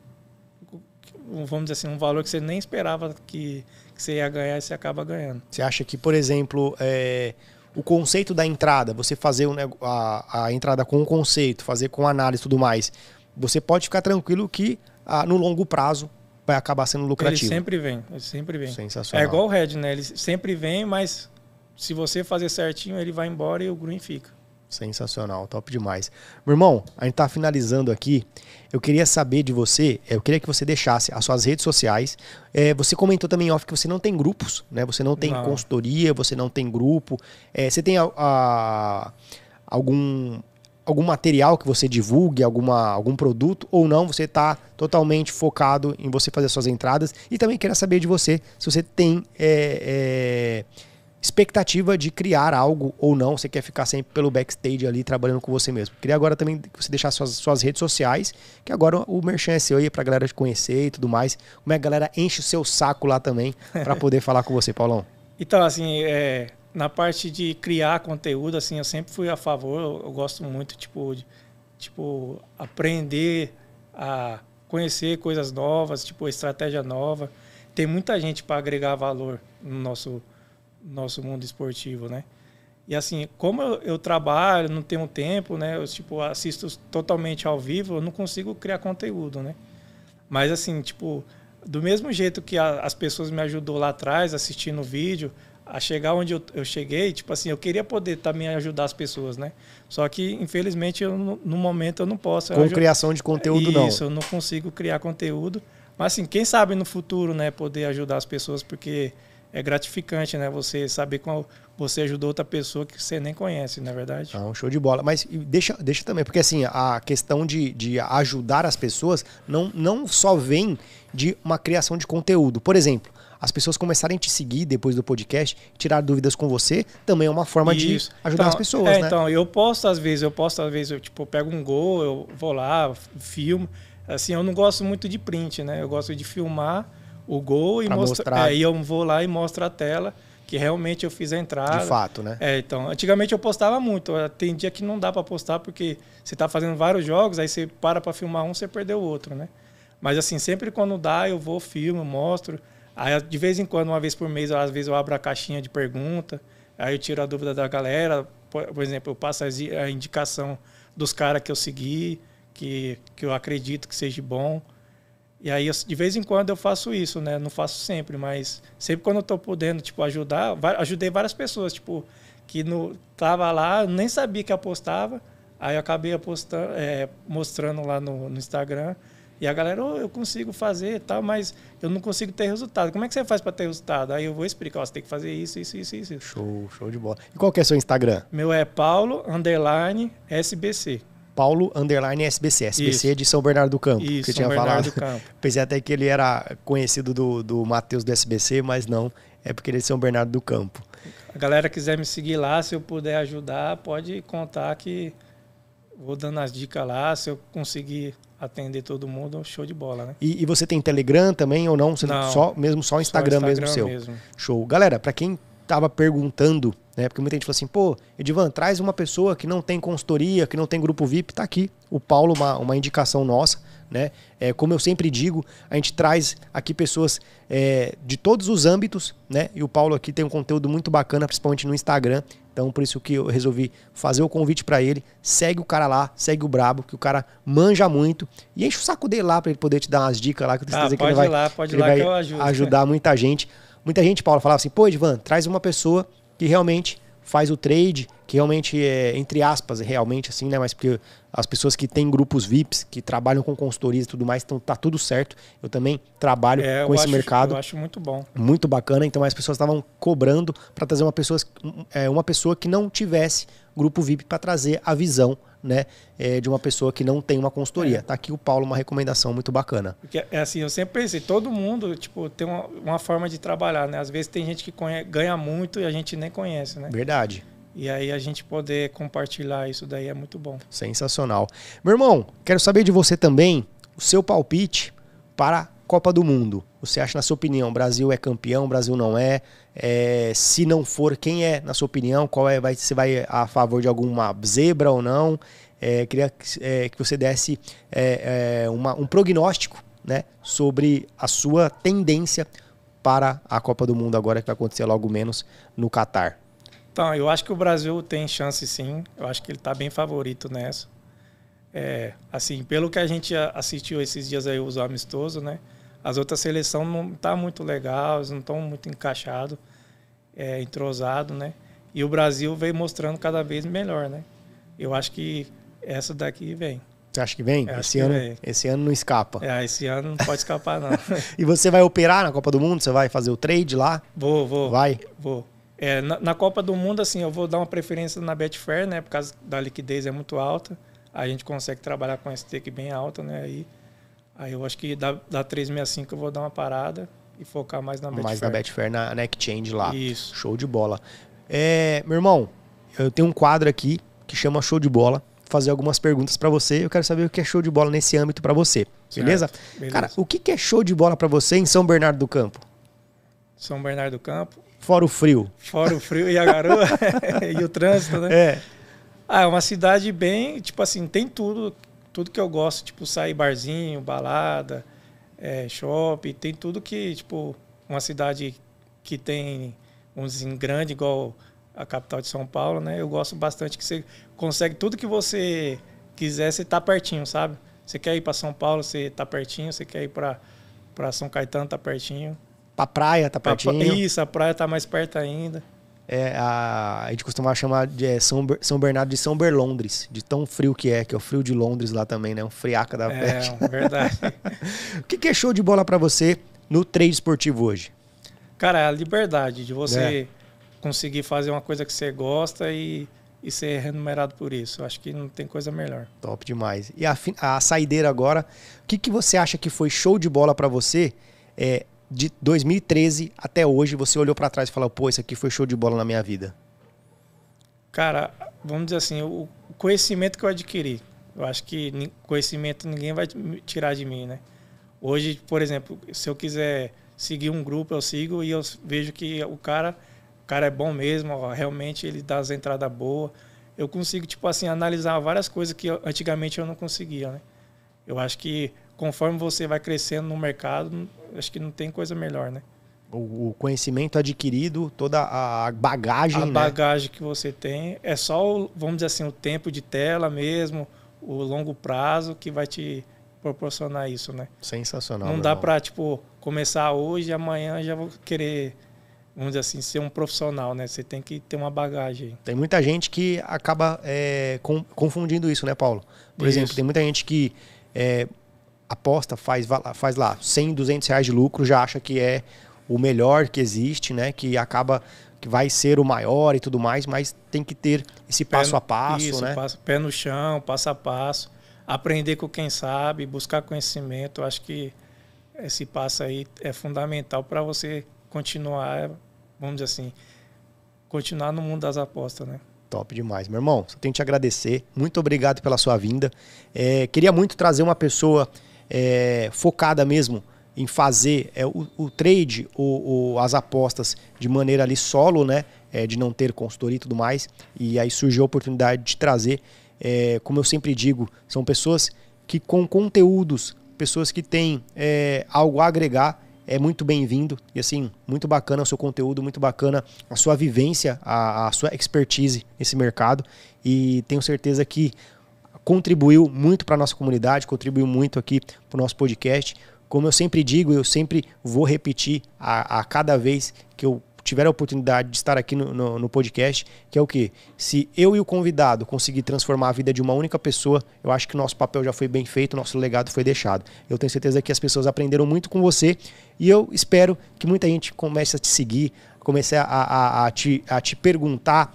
vamos dizer assim, um valor que você nem esperava que, que você ia ganhar e você acaba ganhando. Você acha que, por exemplo, é, o conceito da entrada, você fazer a, a entrada com o conceito, fazer com análise e tudo mais, você pode ficar tranquilo que ah, no longo prazo vai acabar sendo lucrativo. Ele sempre vem, ele sempre vem. Sensacional. É igual o Red, né? Ele sempre vem, mas se você fazer certinho, ele vai embora e o Green fica. Sensacional, top demais. Meu irmão, a gente tá finalizando aqui. Eu queria saber de você, eu queria que você deixasse as suas redes sociais. É, você comentou também off que você não tem grupos, né? Você não tem não. consultoria, você não tem grupo. É, você tem a, a, algum algum material que você divulgue, alguma, algum produto, ou não, você está totalmente focado em você fazer suas entradas. E também quero saber de você se você tem é, é, expectativa de criar algo ou não, você quer ficar sempre pelo backstage ali trabalhando com você mesmo. Queria agora também que você deixasse suas, suas redes sociais, que agora o Merchan é seu aí pra galera te conhecer e tudo mais. Como é que a galera enche o seu saco lá também para poder falar com você, Paulão? Então, assim, é, na parte de criar conteúdo, assim, eu sempre fui a favor, eu, eu gosto muito, tipo, de, tipo, aprender a conhecer coisas novas, tipo, estratégia nova. Tem muita gente para agregar valor no nosso nosso mundo esportivo, né? E assim, como eu, eu, trabalho, não tenho tempo, né? Eu tipo assisto totalmente ao vivo, eu não consigo criar conteúdo, né? Mas assim, tipo, do mesmo jeito que a, as pessoas me ajudou lá atrás assistindo o vídeo, a chegar onde eu, eu cheguei, tipo assim, eu queria poder também ajudar as pessoas, né? Só que infelizmente eu, no momento eu não posso. Com criação de conteúdo Isso, não. Isso, eu não consigo criar conteúdo. Mas assim, quem sabe no futuro, né, poder ajudar as pessoas, porque é gratificante, né? Você saber qual você ajudou outra pessoa que você nem conhece, não é verdade? Ah, um show de bola. Mas deixa, deixa também, porque assim, a questão de, de ajudar as pessoas não, não só vem de uma criação de conteúdo. Por exemplo, as pessoas começarem a te seguir depois do podcast, tirar dúvidas com você, também é uma forma Isso. de ajudar então, as pessoas, é, né? Então, eu posto às vezes, eu posto às vezes, eu tipo, eu pego um gol, eu vou lá, filmo. Assim, eu não gosto muito de print, né? Eu gosto de filmar o gol e mostrar. É, e eu vou lá e mostro a tela que realmente eu fiz a entrada. De fato, né? É, então, antigamente eu postava muito. Tem dia que não dá para postar porque você está fazendo vários jogos, aí você para para filmar um, você perdeu o outro, né? Mas assim, sempre quando dá, eu vou, filmo, mostro. Aí de vez em quando, uma vez por mês, às vezes eu abro a caixinha de pergunta, aí eu tiro a dúvida da galera. Por, por exemplo, eu passo a indicação dos caras que eu segui, que, que eu acredito que seja bom. E aí, eu, de vez em quando eu faço isso, né? Não faço sempre, mas sempre quando eu tô podendo, tipo, ajudar, ajudei várias pessoas, tipo, que no, tava lá, nem sabia que apostava, aí eu acabei apostando, é, mostrando lá no, no, Instagram, e a galera, oh, eu consigo fazer e tal, mas eu não consigo ter resultado. Como é que você faz para ter resultado? Aí eu vou explicar, ó, você tem que fazer isso, isso, isso, isso. Show, show de bola. E qual que é o seu Instagram? Meu é Paulo, underline, SBC. Paulo Underline SBC. SBC Isso. de São Bernardo do Campo. Isso, que São tinha Bernardo falado. do Campo. Pensei até que ele era conhecido do, do Matheus do SBC, mas não. É porque ele é de São Bernardo do Campo. A galera quiser me seguir lá, se eu puder ajudar, pode contar que vou dando as dicas lá. Se eu conseguir atender todo mundo, show de bola, né? E, e você tem Telegram também ou não? Você não só, mesmo só Instagram, só Instagram mesmo seu? Mesmo. Show. Galera, para quem estava perguntando, né? Porque muita gente falou assim, pô, Edivan, traz uma pessoa que não tem consultoria, que não tem grupo VIP, tá aqui. O Paulo, uma, uma indicação nossa, né? É, como eu sempre digo, a gente traz aqui pessoas é, de todos os âmbitos, né? E o Paulo aqui tem um conteúdo muito bacana, principalmente no Instagram. Então, por isso que eu resolvi fazer o convite para ele. Segue o cara lá, segue o Brabo, que o cara manja muito. E enche o saco dele lá para ele poder te dar umas dicas lá, que eu tenho ah, certeza que ele vai, lá, pode ele lá vai que eu ajudo, ajudar muita gente. Muita gente, Paulo, falava assim, pô, Edvan, traz uma pessoa que realmente faz o trade, que realmente é, entre aspas, realmente assim, né? Mas porque as pessoas que têm grupos VIPs, que trabalham com consultorias e tudo mais, então tá tudo certo. Eu também trabalho é, com esse acho, mercado. Eu acho muito bom. Muito bacana. Então as pessoas estavam cobrando para trazer uma pessoa, é, uma pessoa que não tivesse grupo VIP para trazer a visão né, é, de uma pessoa que não tem uma consultoria. É. Tá aqui o Paulo, uma recomendação muito bacana. Porque, é assim, eu sempre pensei, todo mundo, tipo, tem uma, uma forma de trabalhar, né? Às vezes tem gente que conhece, ganha muito e a gente nem conhece, né? Verdade. E aí a gente poder compartilhar isso daí é muito bom. Sensacional. Meu irmão, quero saber de você também o seu palpite para a Copa do Mundo. Você acha, na sua opinião, Brasil é campeão, Brasil não é? É? se não for, quem é, na sua opinião? Qual é? Vai, você vai a favor de alguma zebra ou não? É, queria é, que você desse é, é, uma, um prognóstico né, sobre a sua tendência para a Copa do Mundo agora que vai acontecer logo menos no Catar. Então, eu acho que o Brasil tem chance sim. Eu acho que ele está bem favorito nessa. É, assim, pelo que a gente assistiu esses dias aí, os amistosos, né? As outras seleções não tá muito legal, eles não estão muito encaixados, é, entrosado, né? E o Brasil vem mostrando cada vez melhor, né? Eu acho que essa daqui vem. Você acha que vem? esse, ano, vem. esse ano não escapa. É, esse ano não pode escapar, não. e você vai operar na Copa do Mundo? Você vai fazer o trade lá? Vou, vou. Vai? Vou. É, na, na, Copa do Mundo, assim, eu vou dar uma preferência na Betfair, né? Por causa da liquidez é muito alta. A gente consegue trabalhar com esse stake bem alta, né? Aí, aí eu acho que da, da 365 eu vou dar uma parada e focar mais na Betfair. Mais na Betfair, na, na Exchange lá. Isso. Show de bola. É, meu irmão, eu tenho um quadro aqui que chama Show de Bola. Vou fazer algumas perguntas para você. Eu quero saber o que é show de bola nesse âmbito para você. Beleza? beleza? Cara, o que é show de bola para você em São Bernardo do Campo? São Bernardo do Campo. Fora o frio. Fora o frio e a garoa e o trânsito, né? É. Ah, é uma cidade bem, tipo assim, tem tudo, tudo que eu gosto, tipo sair barzinho, balada, é, shopping, tem tudo que, tipo, uma cidade que tem um assim, grande igual a capital de São Paulo, né? Eu gosto bastante que você consegue tudo que você quiser, você tá pertinho, sabe? Você quer ir para São Paulo, você tá pertinho, você quer ir para para São Caetano, tá pertinho. Pra praia, tá pertinho. Isso, a praia tá mais perto ainda. É, a, a gente costuma chamar de é, São, São Bernardo de São Berlondres, de tão frio que é, que é o frio de Londres lá também, né? Um friaca da peste. É, verdade. o que, que é show de bola para você no trade esportivo hoje? Cara, é a liberdade de você é. conseguir fazer uma coisa que você gosta e, e ser remunerado por isso. Eu acho que não tem coisa melhor. Top demais. E a, a saideira agora, o que, que você acha que foi show de bola para você é, de 2013 até hoje, você olhou para trás e falou, pô, isso aqui foi show de bola na minha vida? Cara, vamos dizer assim, o conhecimento que eu adquiri. Eu acho que conhecimento ninguém vai tirar de mim, né? Hoje, por exemplo, se eu quiser seguir um grupo, eu sigo e eu vejo que o cara, o cara é bom mesmo, ó, realmente ele dá as entradas boas. Eu consigo, tipo assim, analisar várias coisas que eu, antigamente eu não conseguia, né? Eu acho que conforme você vai crescendo no mercado, acho que não tem coisa melhor, né? O conhecimento adquirido, toda a bagagem. A né? bagagem que você tem. É só, vamos dizer assim, o tempo de tela mesmo, o longo prazo que vai te proporcionar isso, né? Sensacional. Não dá para tipo, começar hoje e amanhã já vou querer, vamos dizer assim, ser um profissional, né? Você tem que ter uma bagagem. Tem muita gente que acaba é, com, confundindo isso, né, Paulo? Por isso. exemplo, tem muita gente que é, aposta, faz, faz lá 100, 200 reais de lucro, já acha que é o melhor que existe, né? Que acaba que vai ser o maior e tudo mais, mas tem que ter esse passo no, a passo, isso, né? Passo, pé no chão, passo a passo, aprender com quem sabe, buscar conhecimento. Acho que esse passo aí é fundamental para você continuar, vamos dizer assim, continuar no mundo das apostas, né? Top demais, meu irmão. Só tenho que te agradecer. Muito obrigado pela sua vinda. É, queria muito trazer uma pessoa é, focada mesmo em fazer é, o, o, trade, o, o, as apostas de maneira ali solo, né? É, de não ter consultoria e tudo mais. E aí surgiu a oportunidade de trazer, é, como eu sempre digo, são pessoas que com conteúdos, pessoas que têm é, algo a agregar, é muito bem-vindo. E assim, muito bacana o seu conteúdo, muito bacana a sua vivência, a, a sua expertise nesse mercado. E tenho certeza que contribuiu muito para a nossa comunidade, contribuiu muito aqui para o nosso podcast. Como eu sempre digo, eu sempre vou repetir a, a cada vez que eu tiver a oportunidade de estar aqui no, no, no, podcast, que é o que? Se eu e o convidado conseguir transformar a vida de uma única pessoa, eu acho que nosso papel já foi bem feito, nosso legado foi deixado. Eu tenho certeza que as pessoas aprenderam muito com você e eu espero que muita gente comece a te seguir, comece a, a, a, te, a te perguntar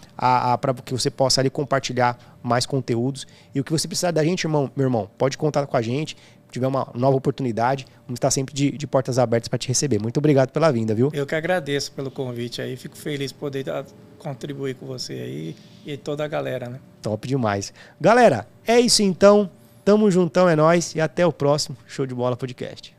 para que você possa ali compartilhar mais conteúdos. E o que você precisar da gente, irmão, meu irmão, pode contar com a gente. Se tiver uma nova oportunidade, vamos estar sempre de, de portas abertas para te receber. Muito obrigado pela vinda, viu? Eu que agradeço pelo convite aí. Fico feliz de poder dar, contribuir com você aí e toda a galera, né? Top demais. Galera, é isso então. Tamo juntão, é nós e até o próximo Show de Bola Podcast.